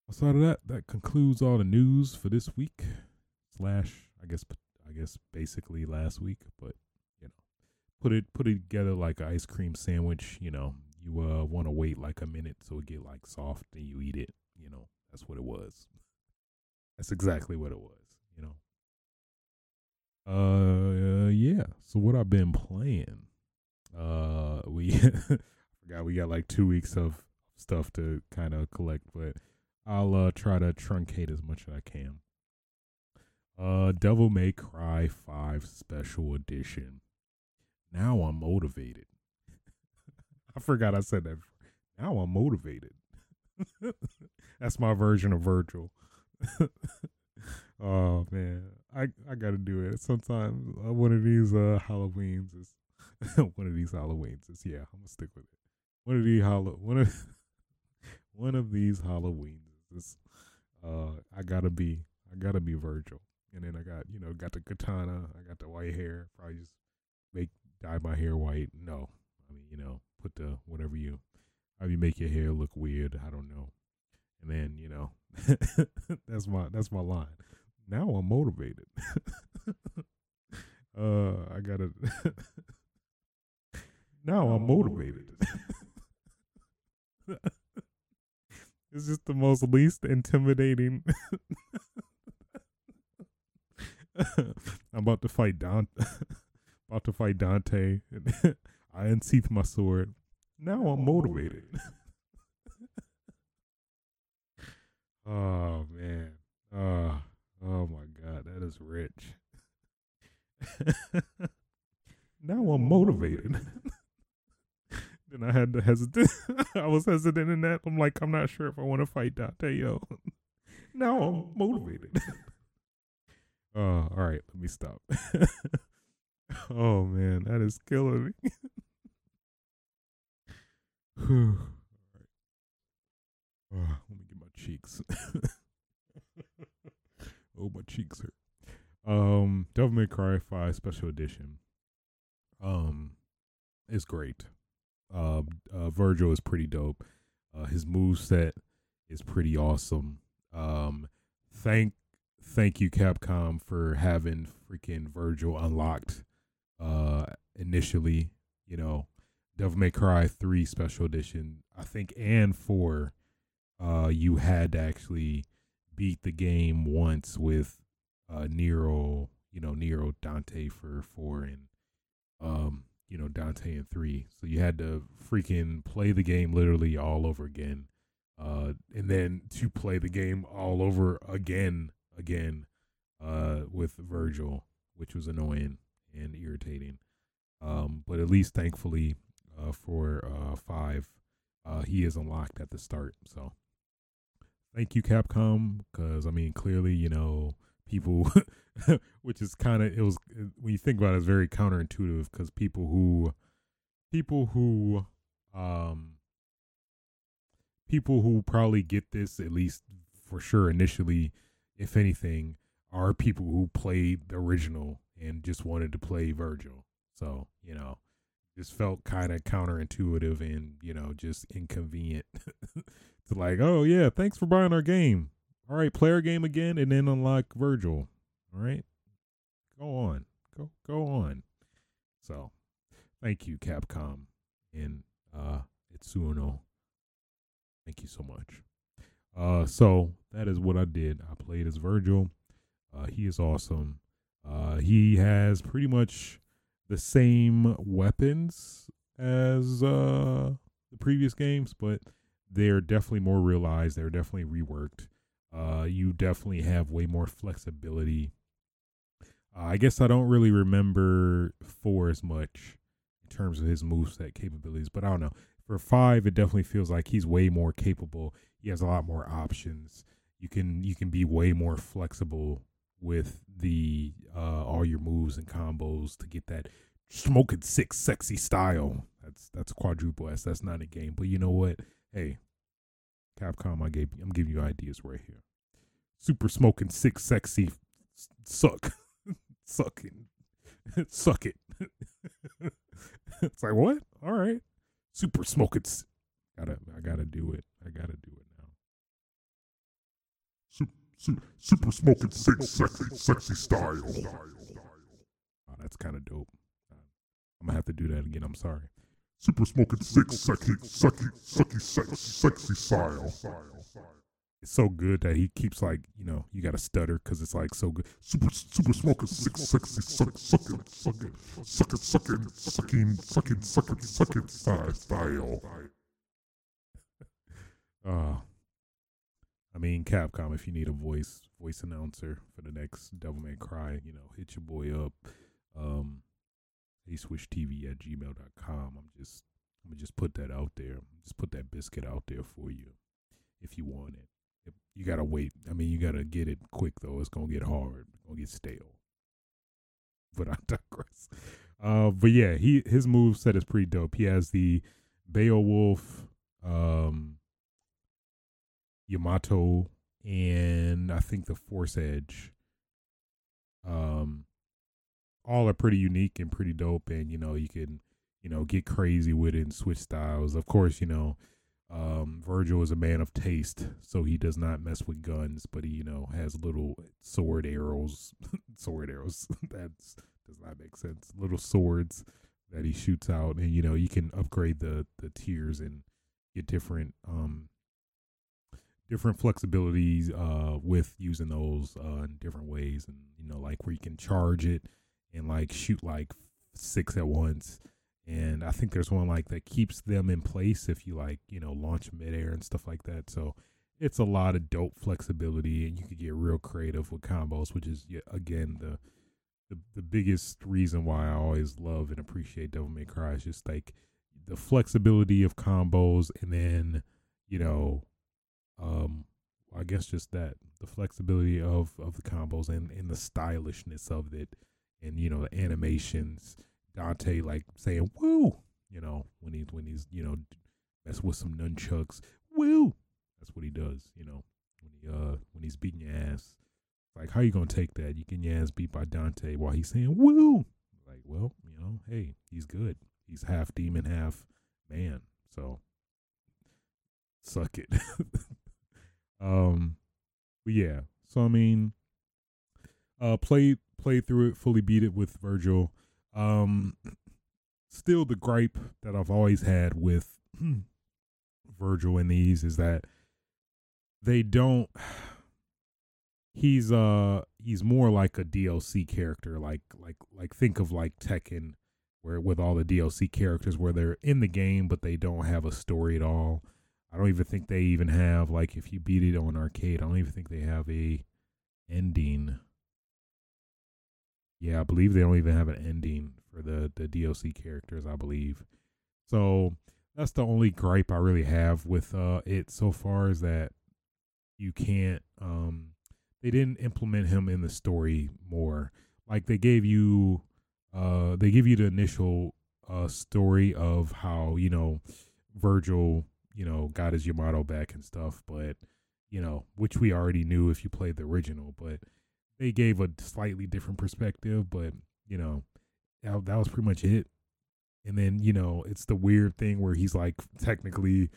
Outside of that that concludes all the news for this week slash i guess i guess basically last week but put it put it together like an ice cream sandwich you know you uh want to wait like a minute so it get like soft and you eat it you know that's what it was That's exactly what it was, you know. Uh, yeah. So what I've been playing, uh, we forgot we got like two weeks of stuff to kind of collect, but I'll uh try to truncate as much as I can. Uh, Devil May Cry Five Special Edition. Now I'm motivated. I forgot I said that. Now I'm motivated. That's my version of Virgil. oh man, I I gotta do it. Sometimes uh, one of these uh Halloweens is one of these Halloweens is yeah. I'm gonna stick with it. One of these Hallow one of one of these Halloweens is uh I gotta be I gotta be Virgil. And then I got you know got the katana. I got the white hair. Probably just make dye my hair white. No, I mean you know put the whatever you how you make your hair look weird. I don't know. And then you know that's my that's my line. Now I'm motivated. uh, I gotta. now I'm motivated. it's just the most least intimidating. I'm about to fight Dante. About to fight Dante. I unsheath my sword. Now I'm motivated. oh man. Oh, oh my god, that is rich. now I'm motivated. then I had to hesitate. I was hesitant in that. I'm like, I'm not sure if I want to fight Dante, yo. now I'm motivated. Oh, all right, let me stop. oh man, that is killing me. Oh, let me get my cheeks. oh, my cheeks hurt. Um, Devil May Cry Five Special Edition. Um, is great. Uh, uh, Virgil is pretty dope. Uh, his move set is pretty awesome. Um, thank thank you Capcom for having freaking Virgil unlocked. Uh, initially, you know, Devil May Cry 3 Special Edition, I think, and 4, uh, you had to actually beat the game once with uh, Nero, you know, Nero Dante for 4 and, um, you know, Dante in 3. So you had to freaking play the game literally all over again. Uh, and then to play the game all over again, again, uh, with Virgil, which was annoying and irritating. Um, but at least thankfully, uh, for uh, five, uh, he is unlocked at the start. So thank you, Capcom, because I mean, clearly, you know, people, which is kind of it was when you think about it, it's very counterintuitive because people who, people who, um, people who probably get this at least for sure initially, if anything, are people who played the original and just wanted to play Virgil. So you know just felt kind of counterintuitive and you know just inconvenient to like oh yeah thanks for buying our game. All right play our game again and then unlock virgil. All right? Go on. Go go on. So thank you capcom and uh itsuno. Thank you so much. Uh so that is what i did. I played as virgil. Uh he is awesome uh he has pretty much the same weapons as uh, the previous games, but they're definitely more realized. They're definitely reworked. Uh, you definitely have way more flexibility. Uh, I guess I don't really remember four as much in terms of his moveset capabilities, but I don't know. For five, it definitely feels like he's way more capable. He has a lot more options. You can you can be way more flexible with the uh, all your moves and combos to get that smoking six sexy style. That's that's quadruple S. That's not a game, but you know what? Hey, Capcom, I gave I'm giving you ideas right here. Super smoking six sexy suck, sucking, suck it. it's like what? All right, super smoking. Gotta I gotta do it. I gotta do it. Super, smoking six sexy sexy style. Oh, that's kind of dope. I'm gonna have to do that again. I'm sorry. Super smoking six sexy, sexy, sexy, sexy, sexy style. it's so good that he keeps like you know you got to stutter because it's like so good. Super, super smoker, sick, sexy, suck, sucking, sucking, sucking, sucking, sucking, sucking, sucking, sucking, style, style. I mean, Capcom, if you need a voice voice announcer for the next Devil May Cry, you know, hit your boy up. Um, aswishtv at gmail.com. I'm just, I'm gonna just put that out there. Just put that biscuit out there for you if you want it. If- You gotta wait. I mean, you gotta get it quick though. It's gonna get hard. It's gonna get stale. But I digress. Uh, but yeah, he his move set is pretty dope. He has the Beowulf, um, Yamato, and I think the Force Edge. Um, all are pretty unique and pretty dope, and you know you can you know get crazy with it and switch styles. Of course, you know um, Virgil is a man of taste, so he does not mess with guns, but he you know has little sword arrows, sword arrows. That's does not make sense. Little swords that he shoots out, and you know you can upgrade the the tiers and get different um different flexibilities uh with using those uh in different ways and you know like where you can charge it and like shoot like six at once. And i think there's one like that keeps them in place if you like you know launch midair and stuff like that. So it's a lot of dope flexibility and you can get real creative with combos which is again the the, the biggest reason why i always love and appreciate devil may cry is just like the flexibility of combos and then you know um i guess just that the flexibility of of the combos and and the stylishness of it and you know the animations. Dante like saying woo! You know when he's when he's you know mess with some nunchucks. Woo! That's what he does you know when he uh when he's beating your ass. Like how you gonna take that? You getting your ass beat by dante while he's saying woo! Like well you know hey he's good. He's half demon half man. So suck it um but yeah so i mean uh played played through it fully beat it with virgil. Um still the gripe that i've always had with virgil in these is that they don't he's uh he's more like a dlc character like like like think of like tekken where with all the dlc characters where they're in the game but they don't have a story at all I don't even think they even have like if you beat it on arcade. I don't even think they have a ending. Yeah, I believe they don't even have an ending for the the DLC characters. I believe. So that's the only gripe I really have with uh it so far is that you can't um they didn't implement him in the story more. Like they gave you uh they give you the initial uh story of how, you know, Virgil you know, got his Yamato back and stuff, but you know, which we already knew if you played the original, but they gave a slightly different perspective, but you know, that, that was pretty much it. And then, you know, it's the weird thing where he's like technically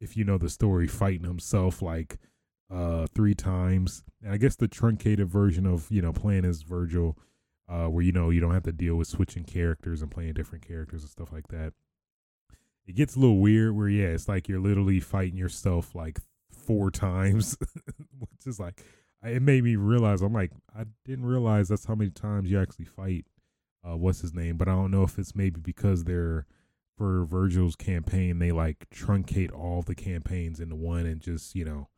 if you know the story fighting himself like uh three times. And I guess the truncated version of, you know, playing as Virgil uh where you know you don't have to deal with switching characters and playing different characters and stuff like that it gets a little weird where yeah it's like you're literally fighting yourself like four times. Which is like it made me realize i'm like i didn't realize that's how many times you actually fight uh what's his name? But i don't know if it's maybe because they're for virgil's campaign they like truncate all the campaigns into one and just you know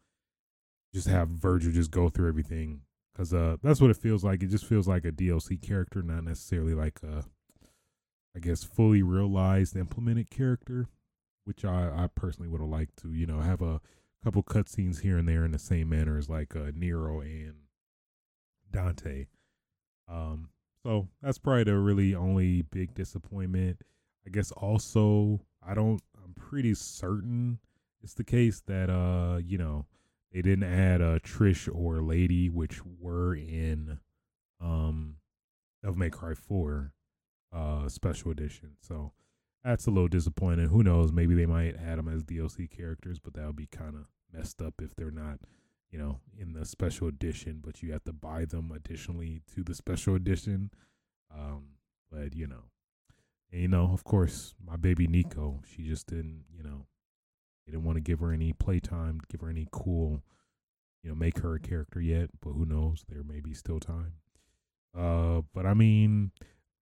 just have virgil just go through everything. Because uh that's what it feels like. It just feels like a dlc character not necessarily like a I guess fully realized implemented character, which I, I personally would have liked to, you know, have a couple cutscenes here and there in the same manner as like uh, Nero and Dante. Um, so that's probably the really only big disappointment. I guess also I don't I'm pretty certain it's the case that uh, you know, they didn't add a Trish or Lady, which were in um Devil May Cry 4 uh special edition. So that's a little disappointing. Who knows? Maybe they might add them as DLC characters, but that would be kind of messed up if they're not, you know, in the special edition. But you have to buy them additionally to the special edition. Um, but you know, and, you know, of course, my baby Nico, she just didn't, you know, they didn't want to give her any playtime, give her any cool you know make her a character yet, but who knows? There may be still time. Uh, but I mean,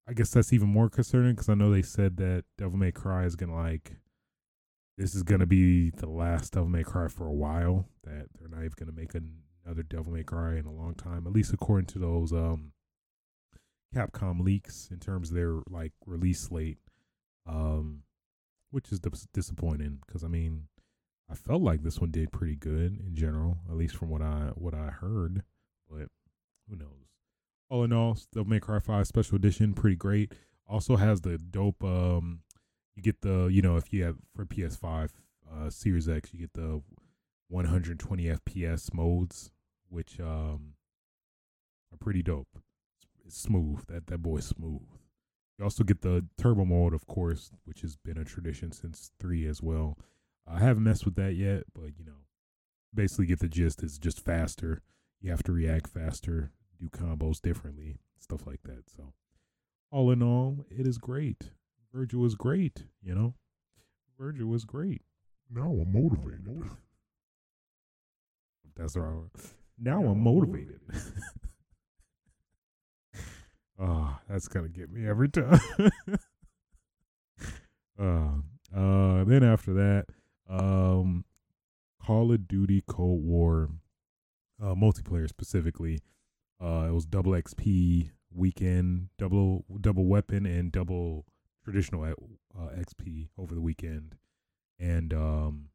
I guess that's even more concerning because I know they said that Devil May Cry is gonna like this is gonna be the last Devil May Cry for a while. That they're not even gonna make another Devil May Cry in a long time, at least according to those um Capcom leaks in terms of their like release slate. Um, which is dis- disappointing because I mean, I felt like this one did pretty good in general, at least from what I what I heard. But who knows? All in all, the May Cry Five Special Edition, pretty great. Also has the dope. Um, you get the you know if you have for PS5 uh, Series X, you get the 120 FPS modes, which um are pretty dope. It's, it's smooth. That that boy's smooth. You also get the turbo mode, of course, which has been a tradition since three as well. I haven't messed with that yet, but you know, basically get the gist. It's just faster. You have to react faster, do combos differently, stuff like that. So, all in all, it is great. Virgil was great. You know, Virgil was great. Now I'm motivated. That's right. Now I'm motivated. oh, that's gonna get me every time. uh, uh, then after that, um, Call of Duty Cold War, uh, multiplayer specifically. Uh, it was double XP weekend, double double weapon, and double traditional uh, XP over the weekend, and um,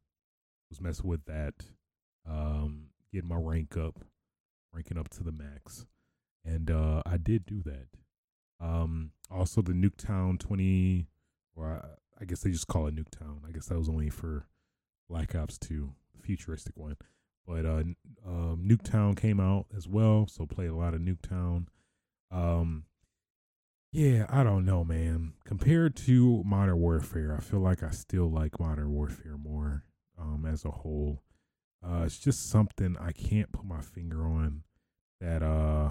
was messing with that. Um, getting my rank up, ranking up to the max, and uh, I did do that. Um, also the Nuketown twenty, or I, I guess they just call it Nuketown. I guess that was only for Black Ops Two, the futuristic one. But uh, um, Nuketown came out as well, so played a lot of Nuketown. Um, yeah, I don't know, man. Compared to Modern Warfare, I feel like I still like Modern Warfare more um, as a whole. Uh, it's just something I can't put my finger on that uh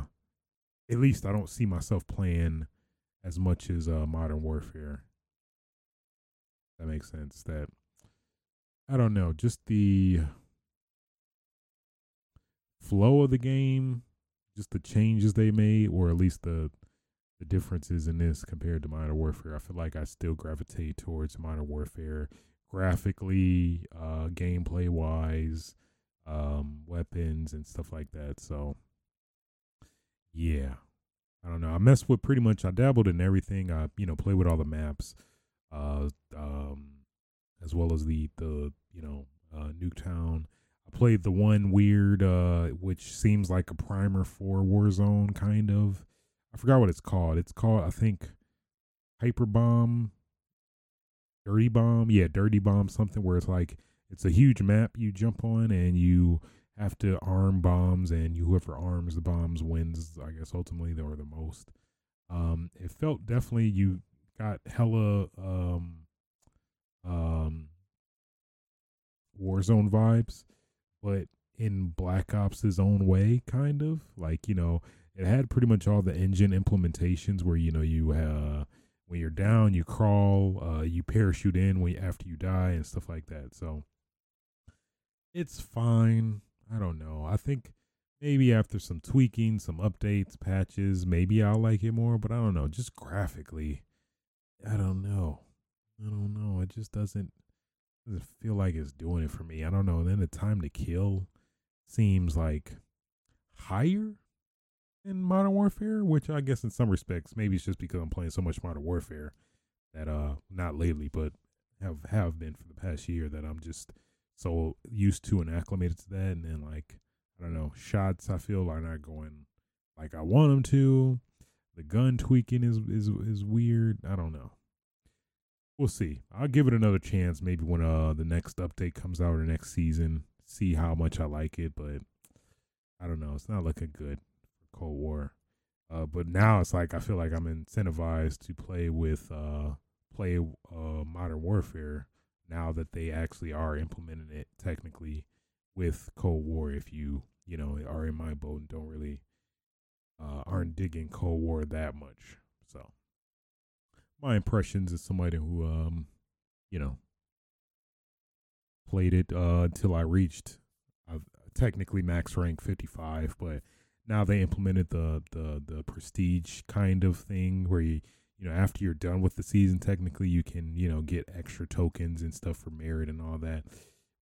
at least I don't see myself playing as much as uh Modern Warfare. That makes sense. That I don't know, just the flow of the game, just the changes they made, or at least the the differences in this compared to Modern Warfare. I feel like I still gravitate towards Modern Warfare graphically, uh, gameplay wise, um, weapons and stuff like that. So, yeah, I don't know. I messed with pretty much. I dabbled in everything. I you know play with all the maps, uh, um, as well as the the you know uh, Nuketown. Played the one weird, uh, which seems like a primer for Warzone, kind of. I forgot what it's called. It's called I think Hyper Bomb, Dirty Bomb. Yeah, Dirty Bomb. Something where it's like it's a huge map you jump on and you have to arm bombs and you whoever arms the bombs wins i guess ultimately or the most um it felt definitely you got hella um um warzone vibes but in black ops' own way kind of like you know it had pretty much all the engine implementations where you know you uh when you're down you crawl uh you parachute in when after you die and stuff like that so it's fine. I don't know. I think maybe after some tweaking, some updates, patches, maybe I'll like it more, but I don't know. Just graphically, I don't know. I don't know. It just doesn't doesn't feel like it's doing it for me. I don't know. And then the time to kill seems like higher in Modern Warfare, which I guess in some respects maybe it's just because I'm playing so much Modern Warfare that uh not lately, but have have been for the past year that I'm just so used to and acclimated to that. And then like I don't know, shots I feel are not going like I want them to. The gun tweaking is is is weird. I don't know. We'll see. I'll give it another chance. Maybe when uh the next update comes out or next season, see how much I like it. But I don't know. It's not looking good for Cold War. Uh, but now it's like I feel like I'm incentivized to play with uh play uh Modern Warfare now that they actually are implementing it technically with Cold War. If you you know are in my boat and don't really uh, aren't digging Cold War that much, so my impressions as somebody who um you know played it uh until I reached uh, technically max rank 55, but now they implemented the the the prestige kind of thing where you you know after you're done with the season technically you can you know get extra tokens and stuff for merit and all that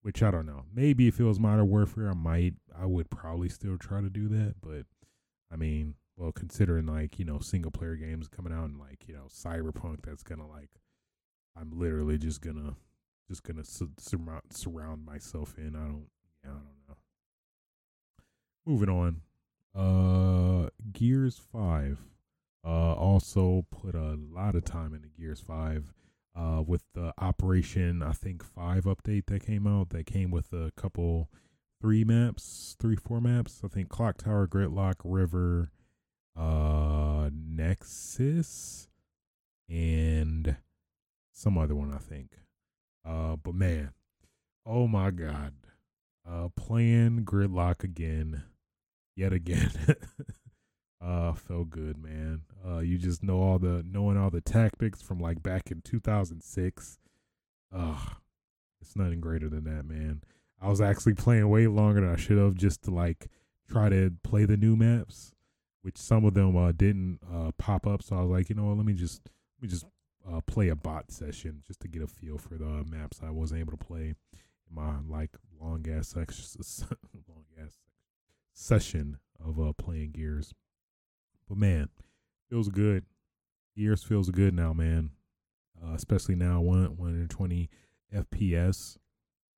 which i don't know. Maybe if it was modern warfare i might i would probably still try to do that but i mean well considering like you know single player games coming out and like you know cyberpunk that's gonna like i'm literally just gonna just gonna su- surround surround myself in i don't yeah i don't know moving on uh, Gears Five. Uh, also put a lot of time into Gears Five. Uh, with the Operation, I think five update that came out, that came with a couple, three maps, three four maps. I think Clock Tower, Gridlock, River, uh, Nexus, and some other one. I think. Uh, but man, oh my god, uh, playing Gridlock again yet again. uh felt good, man. Uh you just know all the knowing all the tactics from like back in 2006. Uh it's nothing greater than that, man. I was actually playing way longer than I should have just to like try to play the new maps, which some of them uh didn't uh pop up, so I was like, you know what, let me just let me just uh play a bot session just to get a feel for the maps I wasn't able to play in my like long ass section long ass session of uh playing Gears. But man, feels good. Gears feels good now, man. Uh, especially now, one 120 FPS.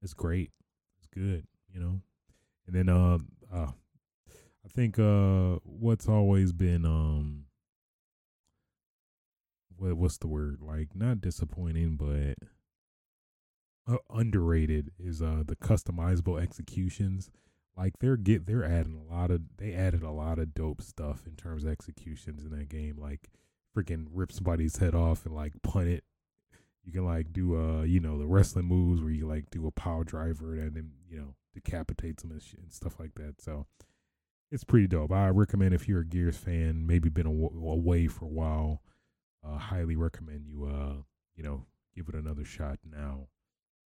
It's great. It's good, you know. And then uh, uh I think uh what's always been um what what's the word like not disappointing but uh, underrated is uh the customizable executions like they're get they're adding a lot of they added a lot of dope stuff in terms of executions in that game. Like freaking rip somebody's head off and like punt it. You can like do uh you know the wrestling moves where you like do a power driver and then you know decapitate them and, sh- and stuff like that. So it's pretty dope. I recommend if you're a Gears fan, maybe been aw- away for a while, uh, highly recommend you uh you know give it another shot now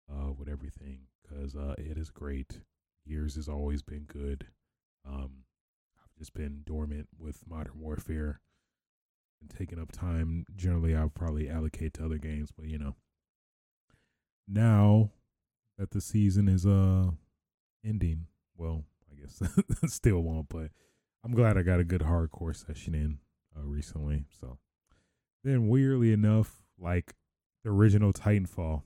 uh with everything because uh it is great Gears has always been good. Um, I've just been dormant with Modern Warfare and taking up time. Generally, I'll probably allocate to other games, but you know, now that the season is uh ending, well, still won't, but I'm glad I got a good hardcore session in uh, recently. So then, weirdly enough, like the original Titanfall,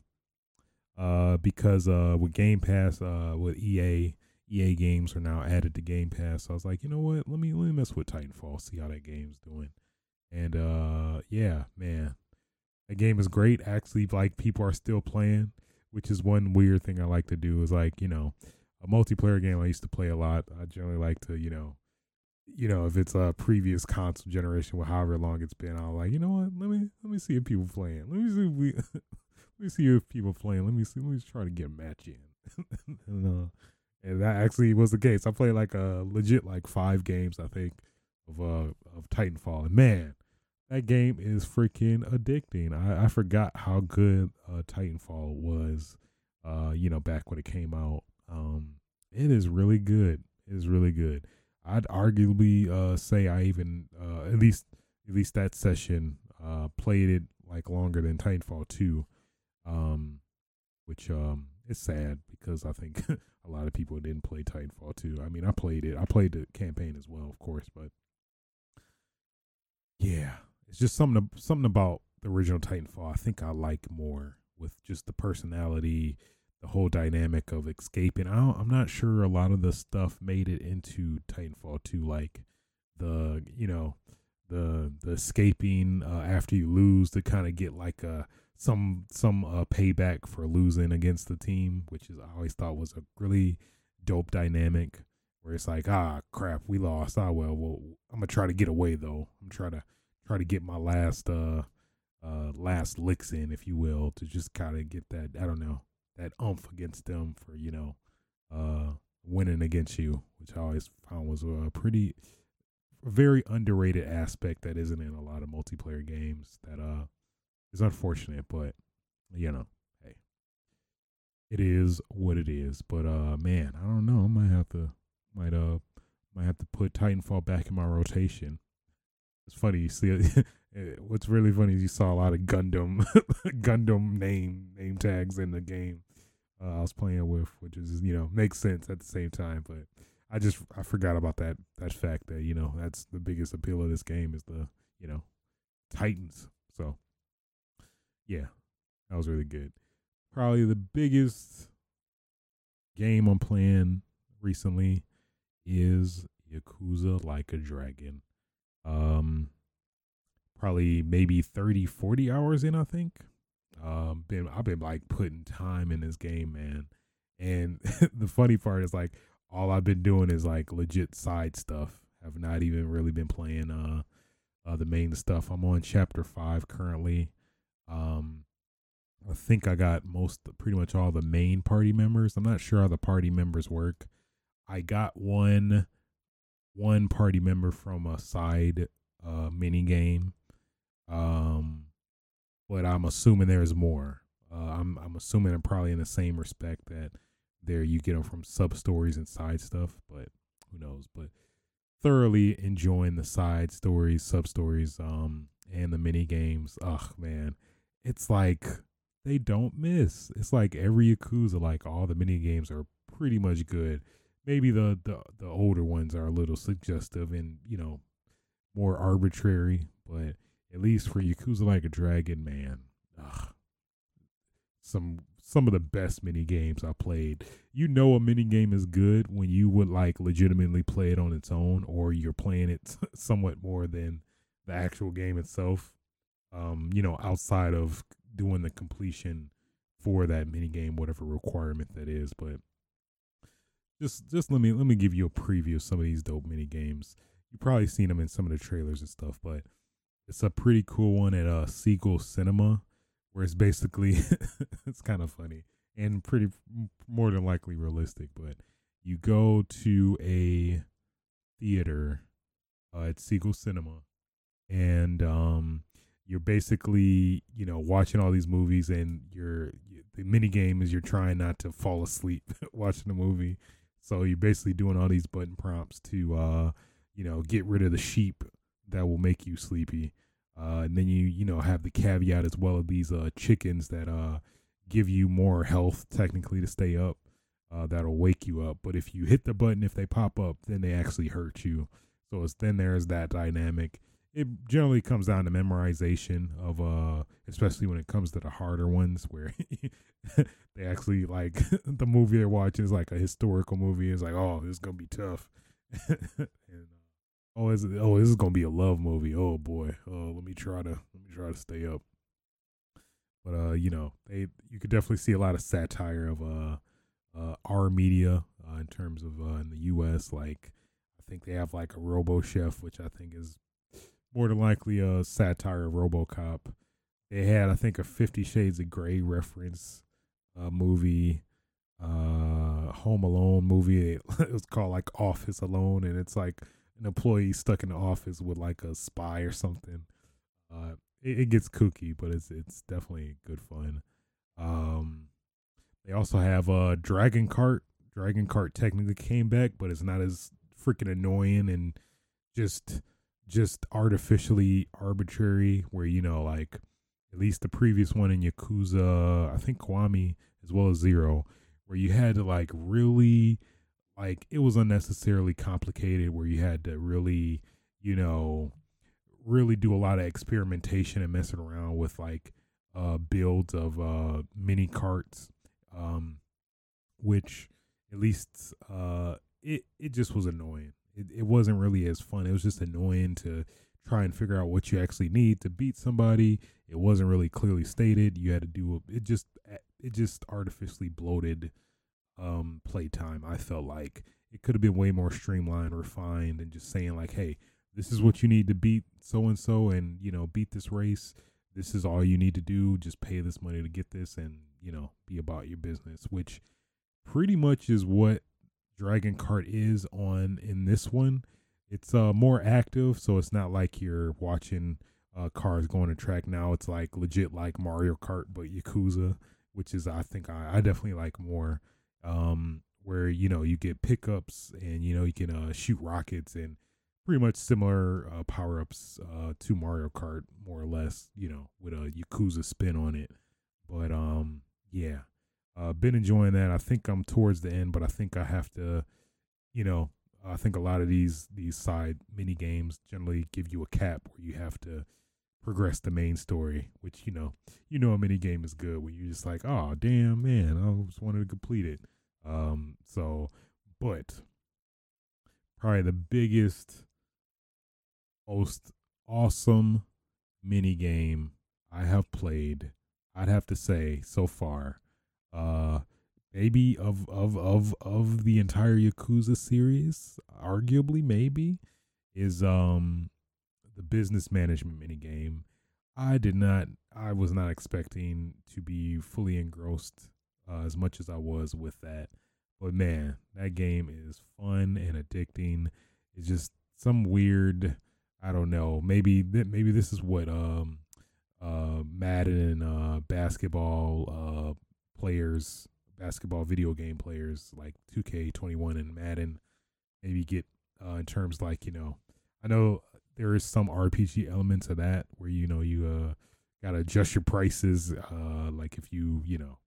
uh, because uh, with Game Pass, uh, with EA, EA games are now added to Game Pass. So I was like, you know what? Let me let me mess with Titanfall, see how that game's doing. And uh, yeah, man, that game is great. Actually, like people are still playing, which is one weird thing I like to do. Is like you know, a multiplayer game I used to play a lot. I generally like to you know, you know, if it's a previous console generation, with however long it's been, I'll like, you know what? Let me let me see if people playing. Let me see if we. let me see if people playing. Let me see. Let me try to get a match in. and, uh, and that actually was the case. I played like a legit like five games, I think, of uh of Titanfall, and man, that game is freaking addicting. I, I forgot how good uh, Titanfall was, uh, you know, back when it came out. Um, it is really good. It is really good. I'd arguably uh say I even uh at least at least that session uh played it like longer than Titanfall two um, which um is sad because I think a lot of people didn't play Titanfall 2. I mean, I played it. I played the campaign as well, of course, but yeah, it's just something something about the original Titanfall. I think I like more with just the personality, the whole dynamic of escaping. I am not sure a lot of the stuff made it into Titanfall 2, like the you know the the escaping uh, after you lose to kind of get like a some some uh, payback for losing against the team, which is I always thought was a really dope dynamic. Where it's like, ah, crap, we lost. Ah, well, well, I'm gonna try to get away though. I'm trying to try to get my last uh uh last licks in, if you will, to just kind of get that I don't know that umph against them for you know uh winning against you, which I always found was a pretty very underrated aspect that isn't in a lot of multiplayer games that uh it's unfortunate, but you know, hey. it is what it is. But uh, man, I don't know. I might have to might uh might have to put Titanfall back in my rotation. It's funny you see. What's really funny is you saw a lot of Gundam Gundam name name tags in the game. Uh, I was playing with, which is you know makes sense at the same time, but I just I forgot about that that fact that you know that's the biggest appeal of this game is the you know Titans. So yeah, that was really good. Probably the biggest game I'm playing recently is Yakuza Like a Dragon. Um probably maybe 30 40 hours in, I think. Um been I've been like putting time in this game, man. And the funny part is like all I've been doing is like legit side stuff. I've not even really been playing uh uh the main stuff. I'm on chapter 5 currently. Um I think I got most pretty much all the main party members. I'm not sure how the party members work. I got one one party member from a side uh mini game. Um but I'm assuming there's more. Uh, I'm I'm assuming I'm probably in the same respect that there you get them from sub stories and side stuff, but who knows? But thoroughly enjoying the side stories, sub stories, um, and the mini games. Ugh, man, it's like they don't miss. It's like every Yakuza, like all the mini games are pretty much good. Maybe the the the older ones are a little suggestive and you know more arbitrary, but at least for Yakuza like a Dragon, man, ugh, some some of the best mini games I played. You know a mini game is good when you would like legitimately play it on its own or you're playing it somewhat more than the actual game itself. Um, you know, outside of doing the completion for that mini game, whatever requirement that is. But just just let me let me give you a preview of some of these dope mini games. You've probably seen them in some of the trailers and stuff, but it's a pretty cool one at uh Seagull Cinema, where it's basically it's kind of funny and pretty more than likely realistic. But you go to a theater uh, at Seagull Cinema, and um, you're basically you know watching all these movies and you're the mini game is you're trying not to fall asleep watching the movie so you're basically doing all these button prompts to uh you know get rid of the sheep that will make you sleepy. Uh and then you you know have the caveat as well of these uh chickens that uh give you more health technically to stay up uh that'll wake you up. But if you hit the button if they pop up then they actually hurt you. So it's then there's that dynamic. It generally comes down to memorization of uh especially when it comes to the harder ones where they actually like the movie they're watching is like a historical movie. It's like oh this is gonna be tough. And, oh is oh this is gonna be a love movie oh boy oh let me try to let me try to stay up but uh you know they you could definitely see a lot of satire of uh uh our media uh, in terms of uh in the us like i think they have like a robo chef which i think is more than likely a satire of RoboCop. They had, I think, a Fifty Shades of Grey reference uh, movie, uh, Home Alone movie. It was called like Office Alone, and it's like an employee stuck in the office with like a spy or something. Uh, it, it gets kooky, but it's it's definitely good fun. Um, they also have uh Dragon Kart. Dragon Kart technically came back, but it's not as freaking annoying and just just artificially arbitrary where you know like at least the previous one in Yakuza, I think Kiwami as well as Zero, where you had to like really like it was unnecessarily complicated where you had to really, you know, really do a lot of experimentation and messing around with like uh builds of uh mini carts um which at least uh it it just was annoying it, it wasn't really as fun. It was just annoying to try and figure out what you actually need to beat somebody. It wasn't really clearly stated. You had to do it just it just artificially bloated um playtime. I felt like it could have been way more streamlined, refined, and just saying like, hey, this is what you need to beat so and so, and you know, beat this race. This is all you need to do. Just pay this money to get this, and you know, be about your business. Which pretty much is what Dragon Kart is on in this one. It's uh more active, so it's not like you're watching uh cars going to track now. It's like legit like Mario Kart but Yakuza, which is I think I, I definitely like more. Um, where you know you get pickups and you know you can uh, shoot rockets and pretty much similar uh, power ups uh, to Mario Kart, more or less. You know, with a Yakuza spin on it. But um, yeah, uh, been enjoying that. I think I'm towards the end, but I think I have to, you know, I think a lot of these these side mini games generally give you a cap where you have to progress the main story, which you know, you know, a mini game is good when you're just like, oh damn man, I just wanted to complete it. Um, so, but probably the biggest, most awesome mini game I have played, I'd have to say so far, uh, maybe of of of of the entire Yakuza series, arguably maybe, is um the business management mini game. I did not I was not expecting to be fully engrossed uh, as much as I was with that. But man, that game is fun and addicting. It's just some weird I don't know. Maybe maybe this is what um uh Madden uh basketball uh players basketball video game players like 2K21 and Madden maybe get uh, in terms like you know I know there is some RPG elements of that where you know you uh gotta adjust your prices uh like if you you know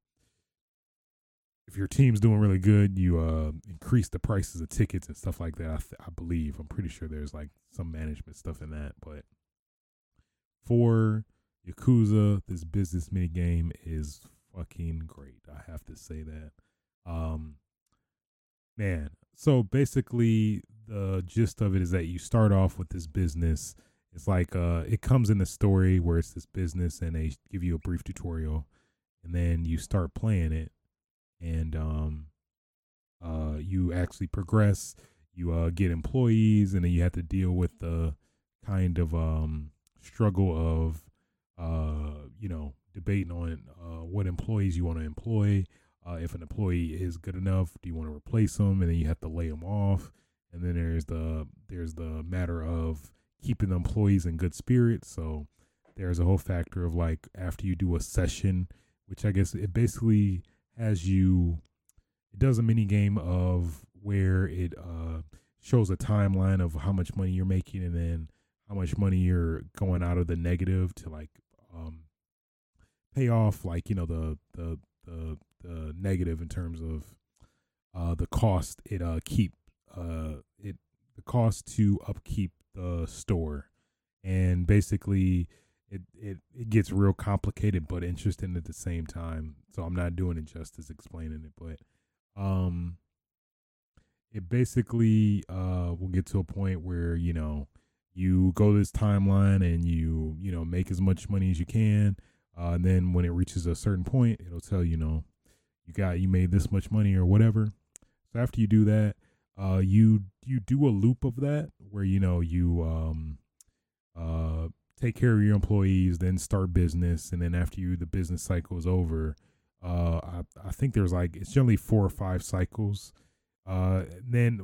if your team's doing really good you uh increase the prices of tickets and stuff like that I, th- I believe I'm pretty sure there's like some management stuff in that but for Yakuza this business mini game is fucking great. I have to say that. Um, man, so basically, the gist of it is that you start off with this business. It's like uh, it comes in the story where it's this business, and they give you a brief tutorial, and then you start playing it, and um, uh, you actually progress. You uh, get employees, and then you have to deal with the kind of um struggle of uh you know debating on uh, what employees you want to employ. Uh, if an employee is good enough, do you want to replace them? And then you have to lay them off. And then there's the there's the matter of keeping the employees in good spirits. So there's a whole factor of like after you do a session, which I guess it basically has you. It does a mini game of where it uh, shows a timeline of how much money you're making and then how much money you're going out of the negative to like um, pay off like you know the the the, the negative in terms of uh, the cost it uh keep uh it the cost to upkeep the store and basically it, it it gets real complicated but interesting at the same time so i'm not doing it justice explaining it but um it basically uh will get to a point where you know you go this timeline and you you know make as much money as you can uh, and then when it reaches a certain point, it'll tell you, you know, you got you made this much money or whatever. So after you do that, uh, you you do a loop of that where you know you um uh take care of your employees, then start business, and then after you the business cycle is over, uh, I I think there's like it's generally four or five cycles. Uh, then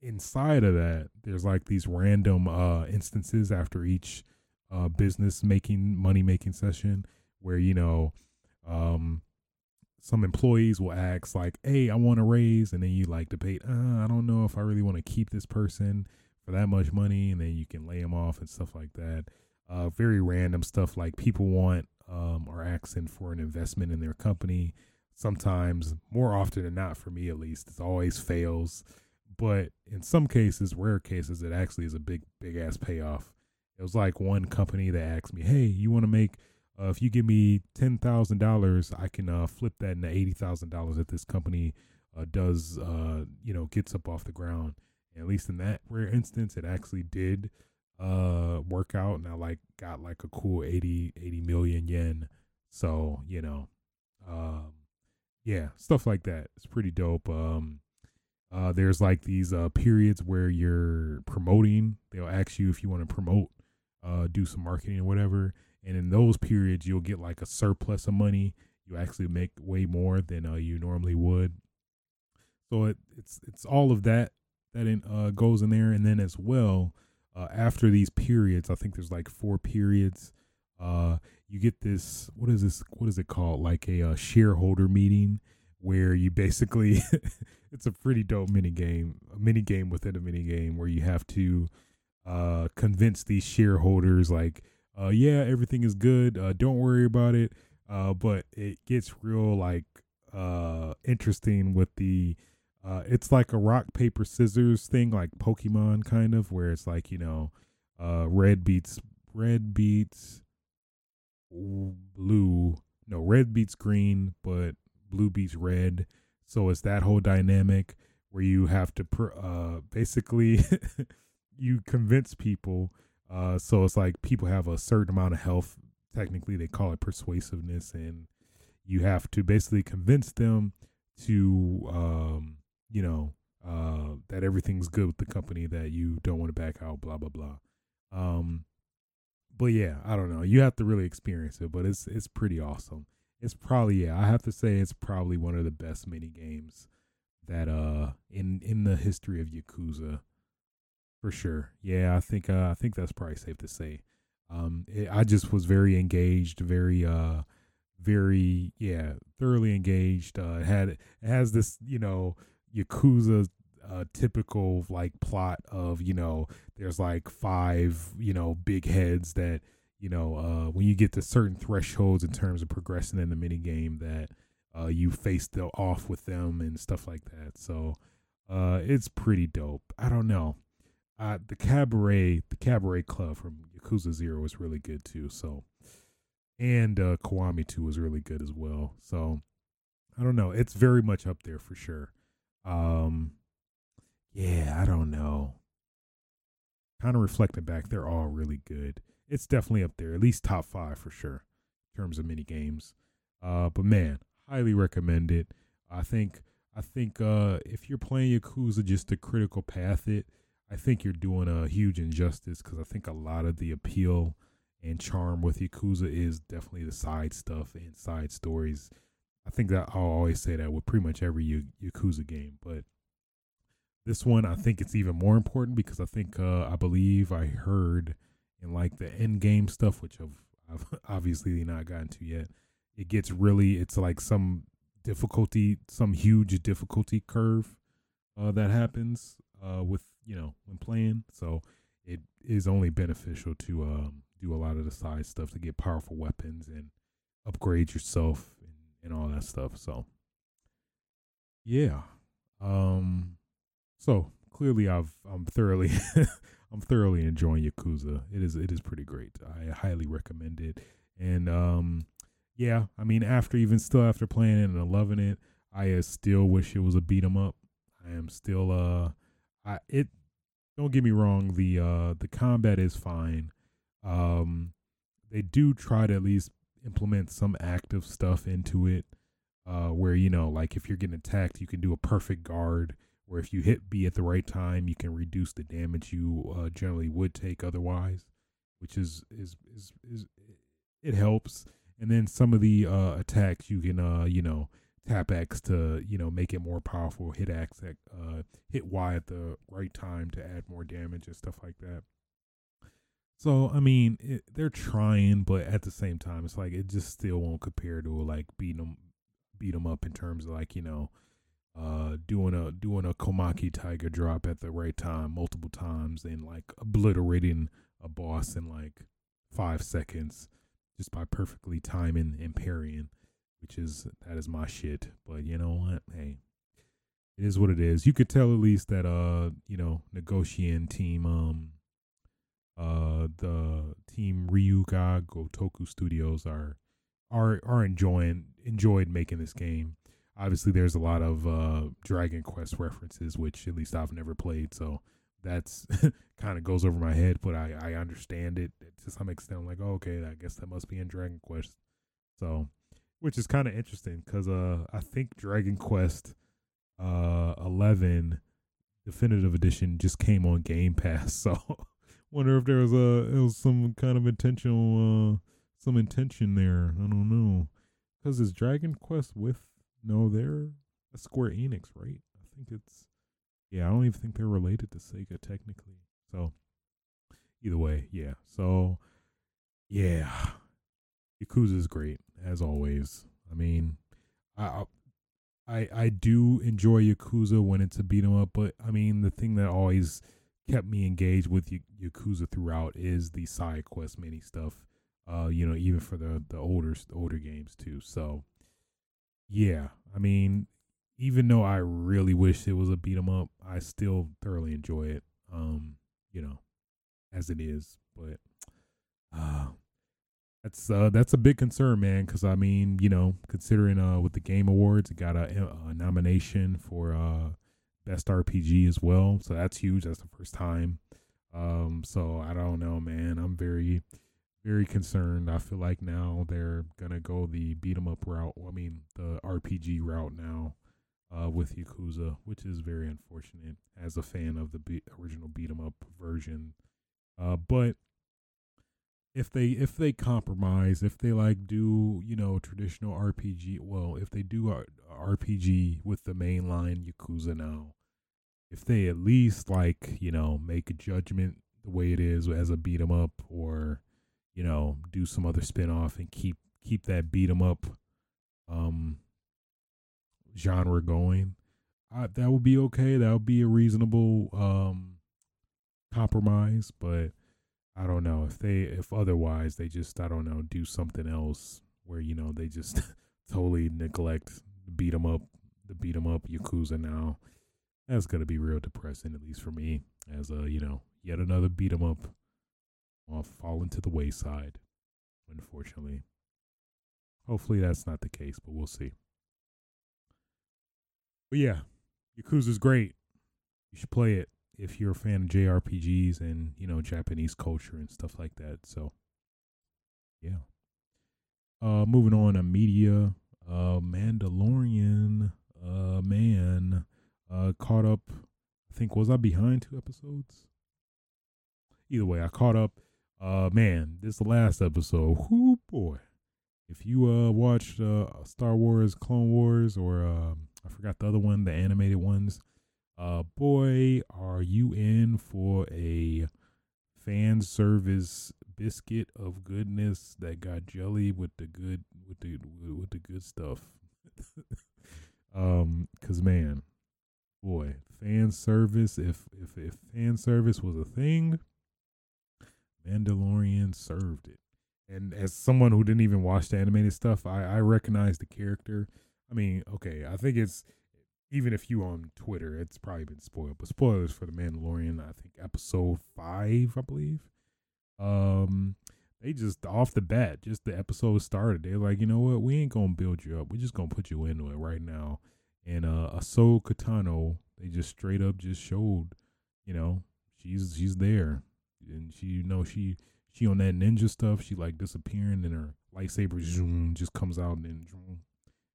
inside of that, there's like these random uh instances after each uh, business making money making session where you know um, some employees will ask like hey i want a raise and then you like debate uh, i don't know if i really want to keep this person for that much money and then you can lay them off and stuff like that uh, very random stuff like people want um, or asking for an investment in their company sometimes more often than not for me at least it always fails but in some cases rare cases it actually is a big big ass payoff it was like one company that asked me, "Hey, you want to make? Uh, if you give me ten thousand dollars, I can uh, flip that into eighty thousand dollars that this company uh, does. Uh, you know, gets up off the ground. And at least in that rare instance, it actually did uh, workout and I like got like a cool 80, 80 million yen. So you know, um, yeah, stuff like that. It's pretty dope. Um, uh, there's like these uh, periods where you're promoting. They'll ask you if you want to promote uh, do some marketing or whatever. And in those periods, you'll get like a surplus of money. You actually make way more than uh, you normally would. So it, it's it's all of that that in, uh, goes in there, and then as well, uh, after these periods, I think there's like four periods. Uh, you get this what is this what is it called like a uh, shareholder meeting where you basically it's a pretty dope mini game a mini game within a mini game where you have to uh convince these shareholders like uh yeah everything is good uh don't worry about it but it gets real like interesting with the uh it's like a rock paper scissors thing like pokemon kind of where it's like you know uh red beats red beats blue no red beats green but blue beats red. So it's that whole dynamic where you have to pr- uh basically you convince people uh so it's like people have a certain amount of health technically they call it persuasiveness and you have to basically convince them to um you know uh that everything's good with the company that you don't want to back out blah blah blah. Um but yeah i don't know. You have to really experience it but it's it's pretty awesome. It's probably yeah i have to say it's probably one of the best mini games that uh in in the history of yakuza. For sure. Yeah i think uh i think that's probably safe to say. Um it, i just was very engaged very uh very yeah thoroughly engaged. Uh it had it has this you know yakuza uh typical like plot of you know there's like five you know big heads that you know uh when you get to certain thresholds in terms of progressing in the mini game that uh you face the off with them and stuff like that so uh it's pretty dope i don't know uh the cabaret the cabaret club from yakuza zero was really good too so and uh Kiwami 2 was really good as well. So I don't know. It's very much up there for sure. Um yeah, I don't know. Kind of reflecting back, they're all really good. It's definitely up there, at least top five for sure, in terms of mini games. Uh but man, highly recommend it. I think I think uh if you're playing Yakuza just to critical path it, I think you're doing a huge injustice because I think a lot of the appeal and charm with Yakuza is definitely the side stuff and side stories. I think that I'll always say that with pretty much every Yakuza game, but this one I think it's even more important because I think uh, I believe I heard in like the end game stuff, which I've, I've obviously not gotten to yet. It gets really it's like some difficulty, some huge difficulty curve uh, that happens uh, with you know when playing. So it is only beneficial to um, do a lot of the side stuff to get powerful weapons and upgrade yourself and, all that stuff. So yeah. Um so clearly I've I'm thoroughly I'm thoroughly enjoying Yakuza. It is it is pretty great. I highly recommend it. And um yeah, I mean after even still after playing it and loving it, I uh, still wish it was a beat 'em up. I am still uh I it don't get me wrong, the uh the combat is fine um, they do try to at least implement some active stuff into it, uh, where you know, like if you're getting attacked, you can do a perfect guard. Where if you hit B at the right time, you can reduce the damage you uh, generally would take otherwise, which is is is is it helps. And then some of the uh, attacks you can uh you know tap X to you know make it more powerful. Hit X, uh, hit Y at the right time to add more damage and stuff like that. So I mean, it, they're trying, but at the same time, it's like it just still won't compare to like beating them, beat them up in terms of like you know, uh, doing a doing a Komaki Tiger drop at the right time multiple times and like obliterating a boss in like five seconds just by perfectly timing and parrying, which is that is my shit. But you know what? Hey, it is what it is. You could tell at least that uh, you know, negotiating team um uh the team Ryu Ga Gotoku Studios are are are enjoying enjoyed making this game. Obviously, there's a lot of uh, Dragon Quest references, which at least I've never played, so that's kind of goes over my head. But I I understand it to some extent. I'm like, oh, okay, I guess that must be in Dragon Quest. So, which is kind of interesting because uh I think Dragon Quest uh 11 definitive edition just came on Game Pass, so Wonder if there was a it was some kind of intentional uh some intention there. I don't know. Cuz is Dragon Quest with no they're a Square Enix, right? I think it's yeah, I don't even think they're related to Sega technically. So either way, yeah. So yeah. Yakuza is great as always. I mean, I I I do enjoy Yakuza when it's a beat 'em up, but I mean the thing that always kept me engaged with Yakuza throughout is the side quest mini stuff. Uh, you know, even for the the older the older games too. So, yeah, I mean, even though I really wish it was a beat 'em up, I still thoroughly enjoy it. Um, you know, as it is, but uh that's uh that's a big concern, man. Because I mean, you know, considering uh with the Game Awards, it got a, a nomination for uh best RPG as well, so that's huge. That's the first time. Um, so I don't know, man. I'm very very concerned. I feel like now they're gonna go the beat 'em up route. I mean, the RPG route now uh, with Yakuza, which is very unfortunate as a fan of the be- original beat 'em up version. Uh, but if they if they compromise, if they like do you know traditional RPG, well, if they do a RPG with the mainline Yakuza now, if they at least like you know make a judgment the way it is as a beat 'em up, or you know do some other spin off and keep keep that beat 'em up um genre going, I, that would be okay. That would be a reasonable um compromise, but I don't know if they if otherwise they just I don't know do something else where you know they just totally neglect beat 'em up the beat 'em up yakuza now. That's gonna be real depressing, at least for me, as a you know yet another beat 'em up will fall into the wayside. Unfortunately, hopefully that's not the case, but we'll see. But yeah, Yakuza's great. You should play it if you're a fan of JRPGs and you know Japanese culture and stuff like that. So, yeah. Uh, moving on to media. Uh, Mandalorian. Uh, man. Uh, caught up. I think was I behind two episodes? Either way, I caught up. Uh, man, this last episode. Whoo boy! If you uh watched uh Star Wars, Clone Wars, or uh, I forgot the other one, the animated ones uh, boy, are you in for a fan service biscuit of goodness that got jelly with the good with the with the good stuff. um, cause man, boy, fan service. If if if fan service was a thing, Mandalorian served it. And as someone who didn't even watch the animated stuff, I I recognize the character. I mean, okay, I think it's even if you on Twitter, it's probably been spoiled. But spoilers for the Mandalorian, I think episode five, I believe. Um, they just off the bat, just the episode started. They're like, you know what, we ain't gonna build you up. We're just gonna put you into it right now. And uh, Ahsoka Tano, they just straight up just showed, you know, she's she's there, and she, you know, she she on that ninja stuff. She like disappearing, and her lightsaber zoom just comes out and then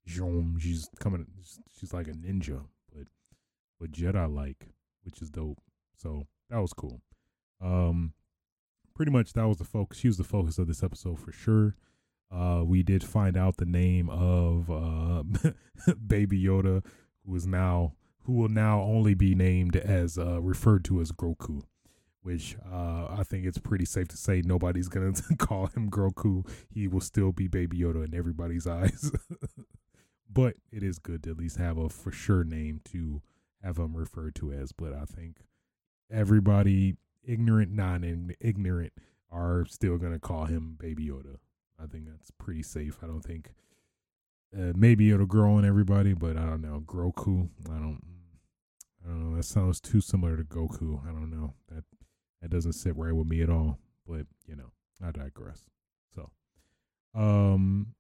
she's coming. She's like a ninja, but but Jedi like, which is dope. So that was cool. Um, pretty much that was the focus. She was the focus of this episode for sure. Uh, we did find out the name of uh, Baby Yoda, who is now who will now only be named as uh, referred to as Grogu, which uh, I think it's pretty safe to say nobody's gonna call him Grogu. He will still be Baby Yoda in everybody's eyes. but it is good to at least have a for sure name to have him referred to as. But I think everybody, ignorant, non ignorant, are still gonna call him Baby Yoda. I think that's pretty safe. I don't think uh, maybe it'll grow on everybody, but I don't know. Grogu, I don't, I don't know. That sounds too similar to Goku. I don't know. That that doesn't sit right with me at all. But you know, I digress. So, um,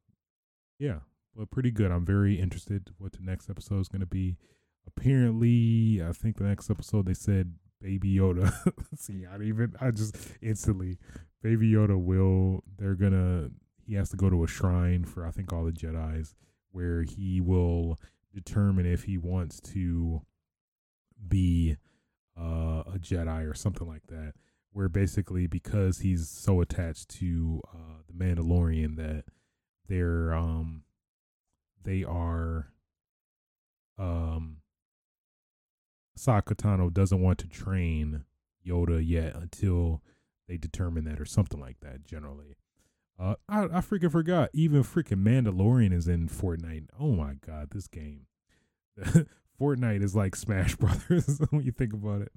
yeah, but pretty good. I'm very interested what the next episode is going to be. Apparently, I think the next episode they said Baby Yoda. See, I even I just instantly Baby Yoda will they're gonna he has to go to a shrine for I think all the Jedi's where he will determine if he wants to be uh, a Jedi or something like that. Where basically because he's so attached to uh, the Mandalorian that they're um they are um Ahsoka Tano doesn't want to train Yoda yet until they determine that or something like that generally. Uh, I, I freaking forgot. Even freaking Mandalorian is in Fortnite. Oh my god, this game. Fortnite is like Smash Brothers when you think about it.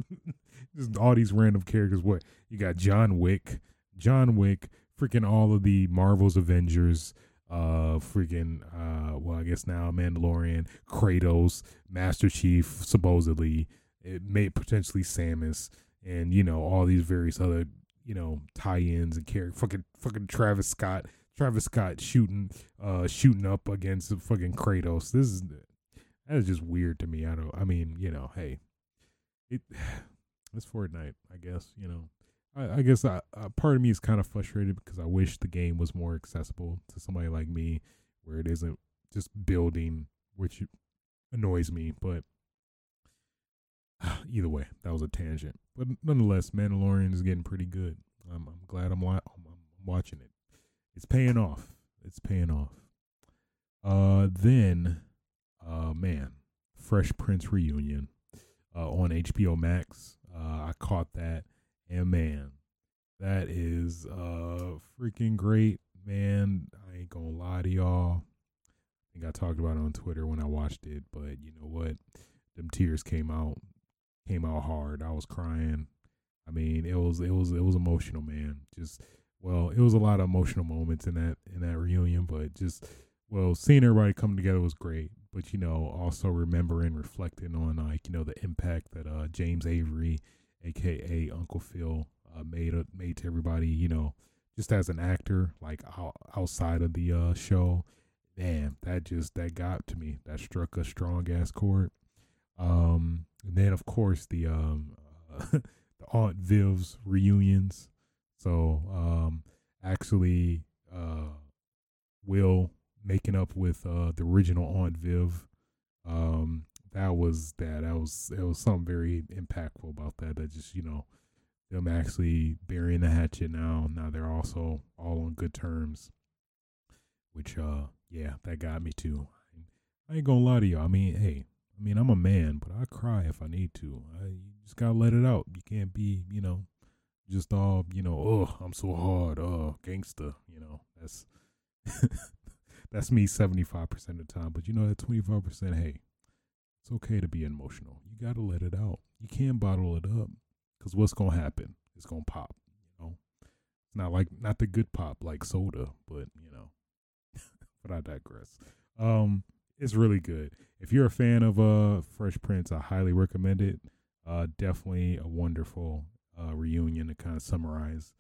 Just all these random characters. What you got? John Wick, John Wick, freaking all of the Marvel's Avengers, uh, freaking uh, well, I guess now Mandalorian, Kratos, Master Chief, supposedly it may potentially Samus, and you know all these various other you know tie-ins and character. Fucking fucking Travis Scott, Travis Scott shooting, uh, shooting up against fucking Kratos. This is that is just weird to me. I don't. I mean, you know, hey, it. It's Fortnite, I guess. You know, I, I guess I, uh, part of me is kind of frustrated because I wish the game was more accessible to somebody like me, where it isn't just building, which annoys me. But either way, that was a tangent. But nonetheless, Mandalorian is getting pretty good. I'm, I'm glad I'm, I'm, I'm watching it. It's paying off. It's paying off. Uh, then uh, man, Fresh Prince reunion uh, on HBO Max. Uh, I caught that, and man, that is uh freaking great, man. I ain't gonna lie to y'all. I think I talked about it on Twitter when I watched it, but you know what? Them tears came out, came out hard. I was crying. I mean, it was it was it was emotional, man. Just well, it was a lot of emotional moments in that in that reunion, but just well, seeing everybody come together was great but you know, also remembering, reflecting on like you know the impact that uh, James Avery, aka Uncle Phil, uh, made uh, made to everybody. You know, just as an actor, like outside of the uh, show, man, that just that got to me. That struck a strong ass chord. Um, and then of course the um, the Aunt Viv's reunions. So um, actually, uh, Will making up with uh, the original Aunt Viv. Um, that was that. That was it was something very impactful about that. That just you know them actually burying the hatchet now. Now they're also all on good terms. Which uh yeah, that got me too. I ain't gonna lie to you. I mean, hey, I mean I'm a man, but I cry if I need to. I you just gotta let it out. You can't be, you know, just all, you know, oh, I'm so hard, oh, gangster, you know. That's that's me 75% of the time. But you know, that 25%, hey, it's okay to be emotional. You got to let it out. You can't bottle it up because what's going to happen? It's going to pop, you know? It's not like, not the good pop like soda, but, you know, but I digress. Um, it's really good. If you're a fan of uh Fresh Prince, I highly recommend it. Uh, definitely a wonderful uh, reunion to kind of summarize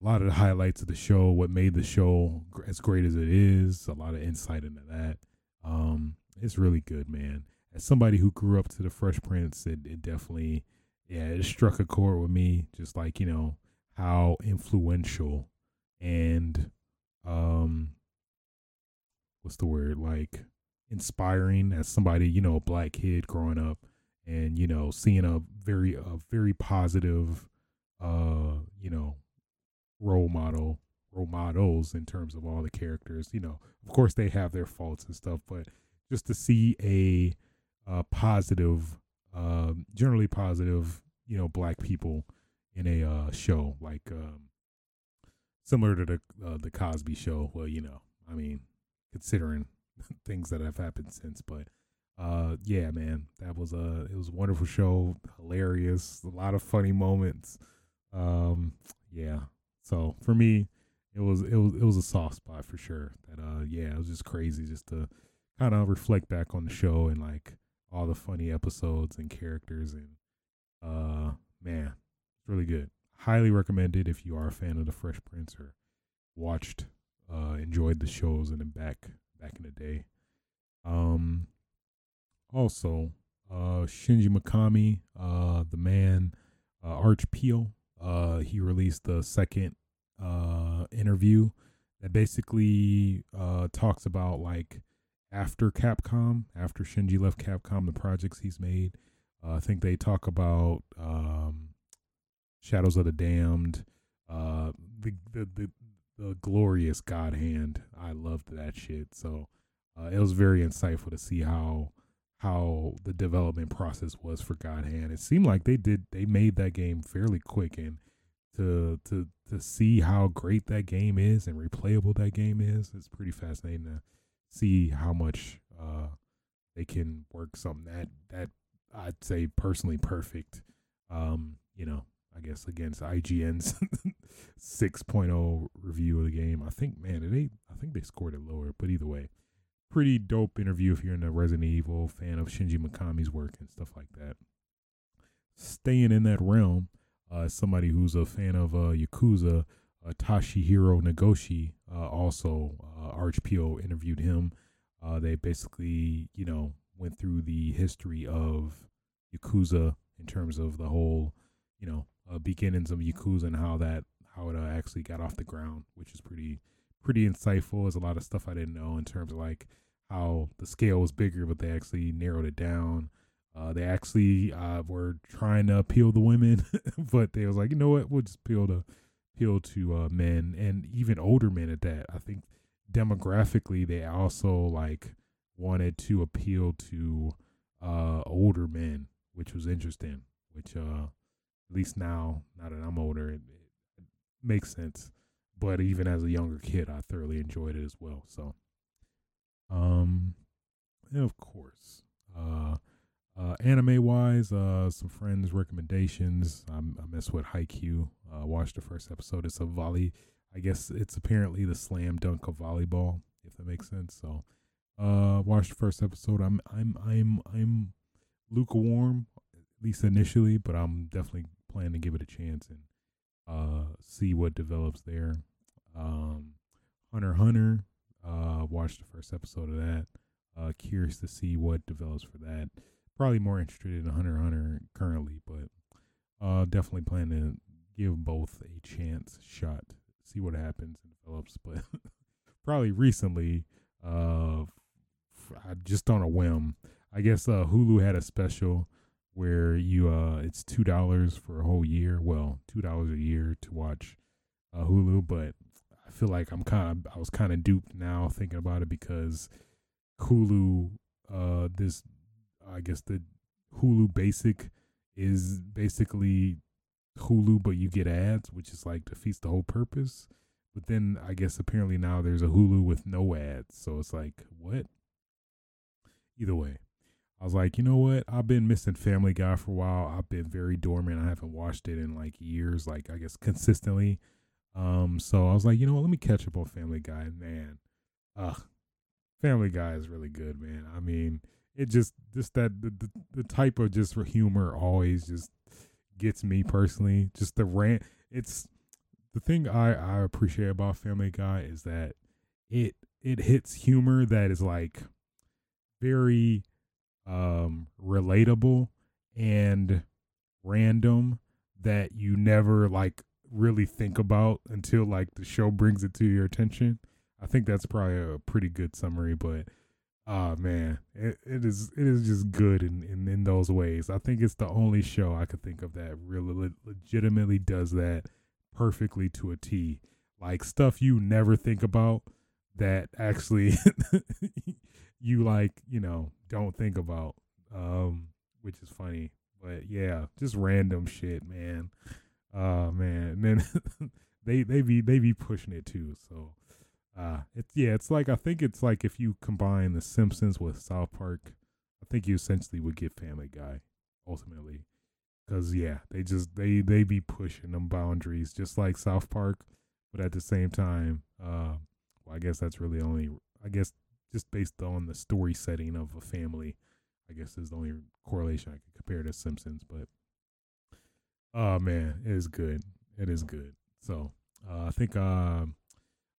a lot of the highlights of the show, what made the show as great as it is, a lot of insight into that. Um, it's really good, man. As somebody who grew up to the Fresh Prince, it, it definitely, yeah, it struck a chord with me. Just like you know how influential and um, what's the word like inspiring as somebody you know a black kid growing up and you know seeing a very a very positive uh you know role model role models in terms of all the characters. You know, of course they have their faults and stuff, but just to see a, a positive, uh, generally positive, you know, black people in a uh, show like um, similar to the uh, the Cosby Show. Well, you know, I mean, considering things that have happened since, but uh, yeah, man, that was a it was a wonderful show, hilarious, a lot of funny moments. Um, yeah, so for me, it was it was it was a soft spot for sure. That uh yeah, it was just crazy just to kind of reflect back on the show and like all the funny episodes and characters and uh man, it's really good. Highly recommended if you are a fan of the Fresh Prince or watched uh enjoyed the shows and then back back in the day. Um also uh Shinji Mikami, uh the man uh Archipel uh, he released the second uh, interview that basically uh, talks about like after Capcom, after Shinji left Capcom, the projects he's made. Uh, I think they talk about um, Shadows of the Damned, uh, the, the the the glorious God Hand. I loved that shit. So uh, it was very insightful to see how how the development process was for God Hand. It seemed like they did they made that game fairly quick and to to to see how great that game is and replayable that game is. It's pretty fascinating to see how much uh, they can work something that that I'd say personally perfect. Um, you know, I guess against IGN's 6.0 review of the game. I think man, they I think they scored it lower, but either way, pretty dope interview if you're in a Resident Evil fan of Shinji Mikami's work and stuff like that. Staying in that realm, uh, somebody who's a fan of uh, Yakuza, uh, Toshihiro Nagoshi, uh, also uh, Archipel interviewed him. Uh, they basically, you know, went through the history of Yakuza in terms of the whole, you know, uh, beginnings of Yakuza and how that how it uh, actually got off the ground, which is pretty pretty insightful. There's a lot of stuff I didn't know in terms of like how the scale was bigger, but they actually narrowed it down. Uh, they actually uh, were trying to appeal the women, but they was like, you know what, we'll just appeal to appeal to uh, men and even older men at that. I think demographically they also like wanted to appeal to uh, older men, which was interesting. Which uh, at least now, now that I'm older, it, it makes sense. But even as a younger kid, I thoroughly enjoyed it as well. So, um, and of course, uh, uh, anime wise, uh, some friends' recommendations. I'm, I mess with Haikyuu. Uh, watched the first episode. It's a volley. I guess it's apparently the slam dunk of volleyball, if that makes sense. So, uh, watched the first episode. I'm, I'm, I'm, I'm lukewarm, at least initially, but I'm definitely planning to give it a chance and uh, see what develops there. Um, Hunter Hunter. Uh, watched the first episode of that. Uh, curious to see what develops for that probably more interested in Hunter Hunter currently, but uh, definitely plan to give both a chance shot, see what happens and develops. But probably recently, uh, just on a whim, I guess uh, Hulu had a special where you uh, it's two dollars for a whole year. Well, two dollars a year to watch uh, Hulu, but I feel like I'm kind of I was kind of duped now thinking about it because Hulu uh this I guess the Hulu Basic is basically Hulu, but you get ads, which is like defeats the whole purpose. But then I guess apparently now there's a Hulu with no ads, so it's like what? Either way, I was like, you know what? I've been missing Family Guy for a while. I've been very dormant. I haven't watched it in like years, like I guess consistently. Um, so I was like, you know what? Let me catch up on Family Guy. Man, uh, Family Guy is really good, man. I mean, it just just that the, the, the type of just humor always just gets me personally. Just the rant. It's the thing I I appreciate about Family Guy is that it it hits humor that is like very um relatable and random that you never like really think about until like the show brings it to your attention. I think that's probably a pretty good summary, but Oh man, it, it is it is just good in, in in those ways. I think it's the only show I could think of that really le- legitimately does that perfectly to a T. Like stuff you never think about that actually you like, you know, don't think about. Um, which is funny. But yeah, just random shit, man. Oh man. And then they they be they be pushing it too. So uh, it's yeah, it's like I think it's like if you combine The Simpsons with South Park, I think you essentially would get Family Guy ultimately. Cause yeah, they just they they be pushing them boundaries just like South Park, but at the same time, uh, well, I guess that's really only I guess just based on the story setting of a family, I guess is the only correlation I could compare to Simpsons. But oh man, it is good. It is good. So uh, I think uh,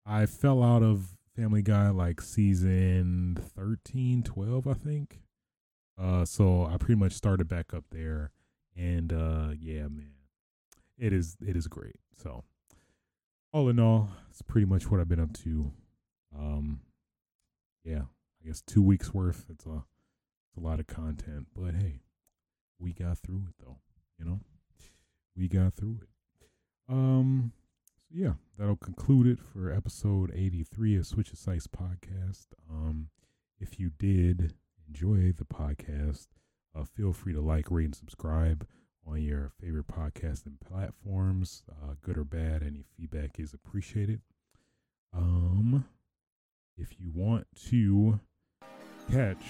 I fell out of Family Guy like season 13, 12, I think. Uh, so I pretty much started back up there, and uh, yeah, man, it is it is great. So all in all, it's pretty much what I've been up to. Um, yeah, I guess two weeks worth. It's a it's a lot of content, but hey, we got through it though. You know, we got through it. Um, yeah, that'll conclude it for episode 83 of Switch of Sites podcast. Um, if you did enjoy the podcast, uh, feel free to like, rate, and subscribe on your favorite podcasting platforms. Uh, good or bad, any feedback is appreciated. Um, if you want to catch,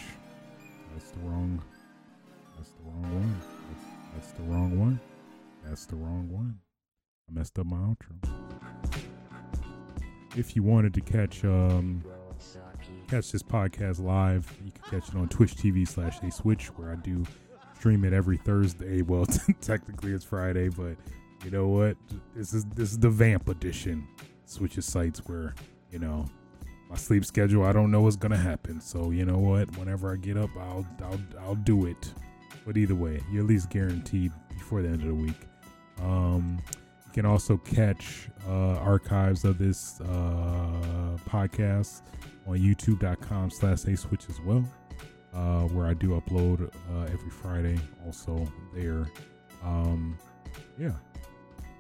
that's the wrong, that's the wrong one. That's, that's the wrong one. That's the wrong one. I messed up my outro. If you wanted to catch um catch this podcast live, you can catch it on Twitch TV slash A Switch, where I do stream it every Thursday. Well, technically it's Friday, but you know what? This is this is the Vamp edition. Switches sites where you know my sleep schedule. I don't know what's gonna happen. So you know what? Whenever I get up, I'll I'll I'll do it. But either way, you're at least guaranteed before the end of the week. Um, you can also catch uh, archives of this uh, podcast on youtube.com slash a switch as well uh, where i do upload uh, every friday also there. Um, yeah.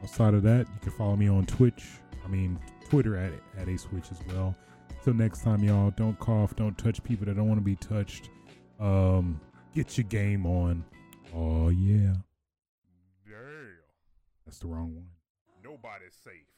Outside of that you can follow me on twitch. I mean twitter at, at a switch as well. Till next time y'all don't cough don't touch people that don't want to be touched. Um, get your game on. Oh yeah. Damn. that's the wrong one Nobody's safe.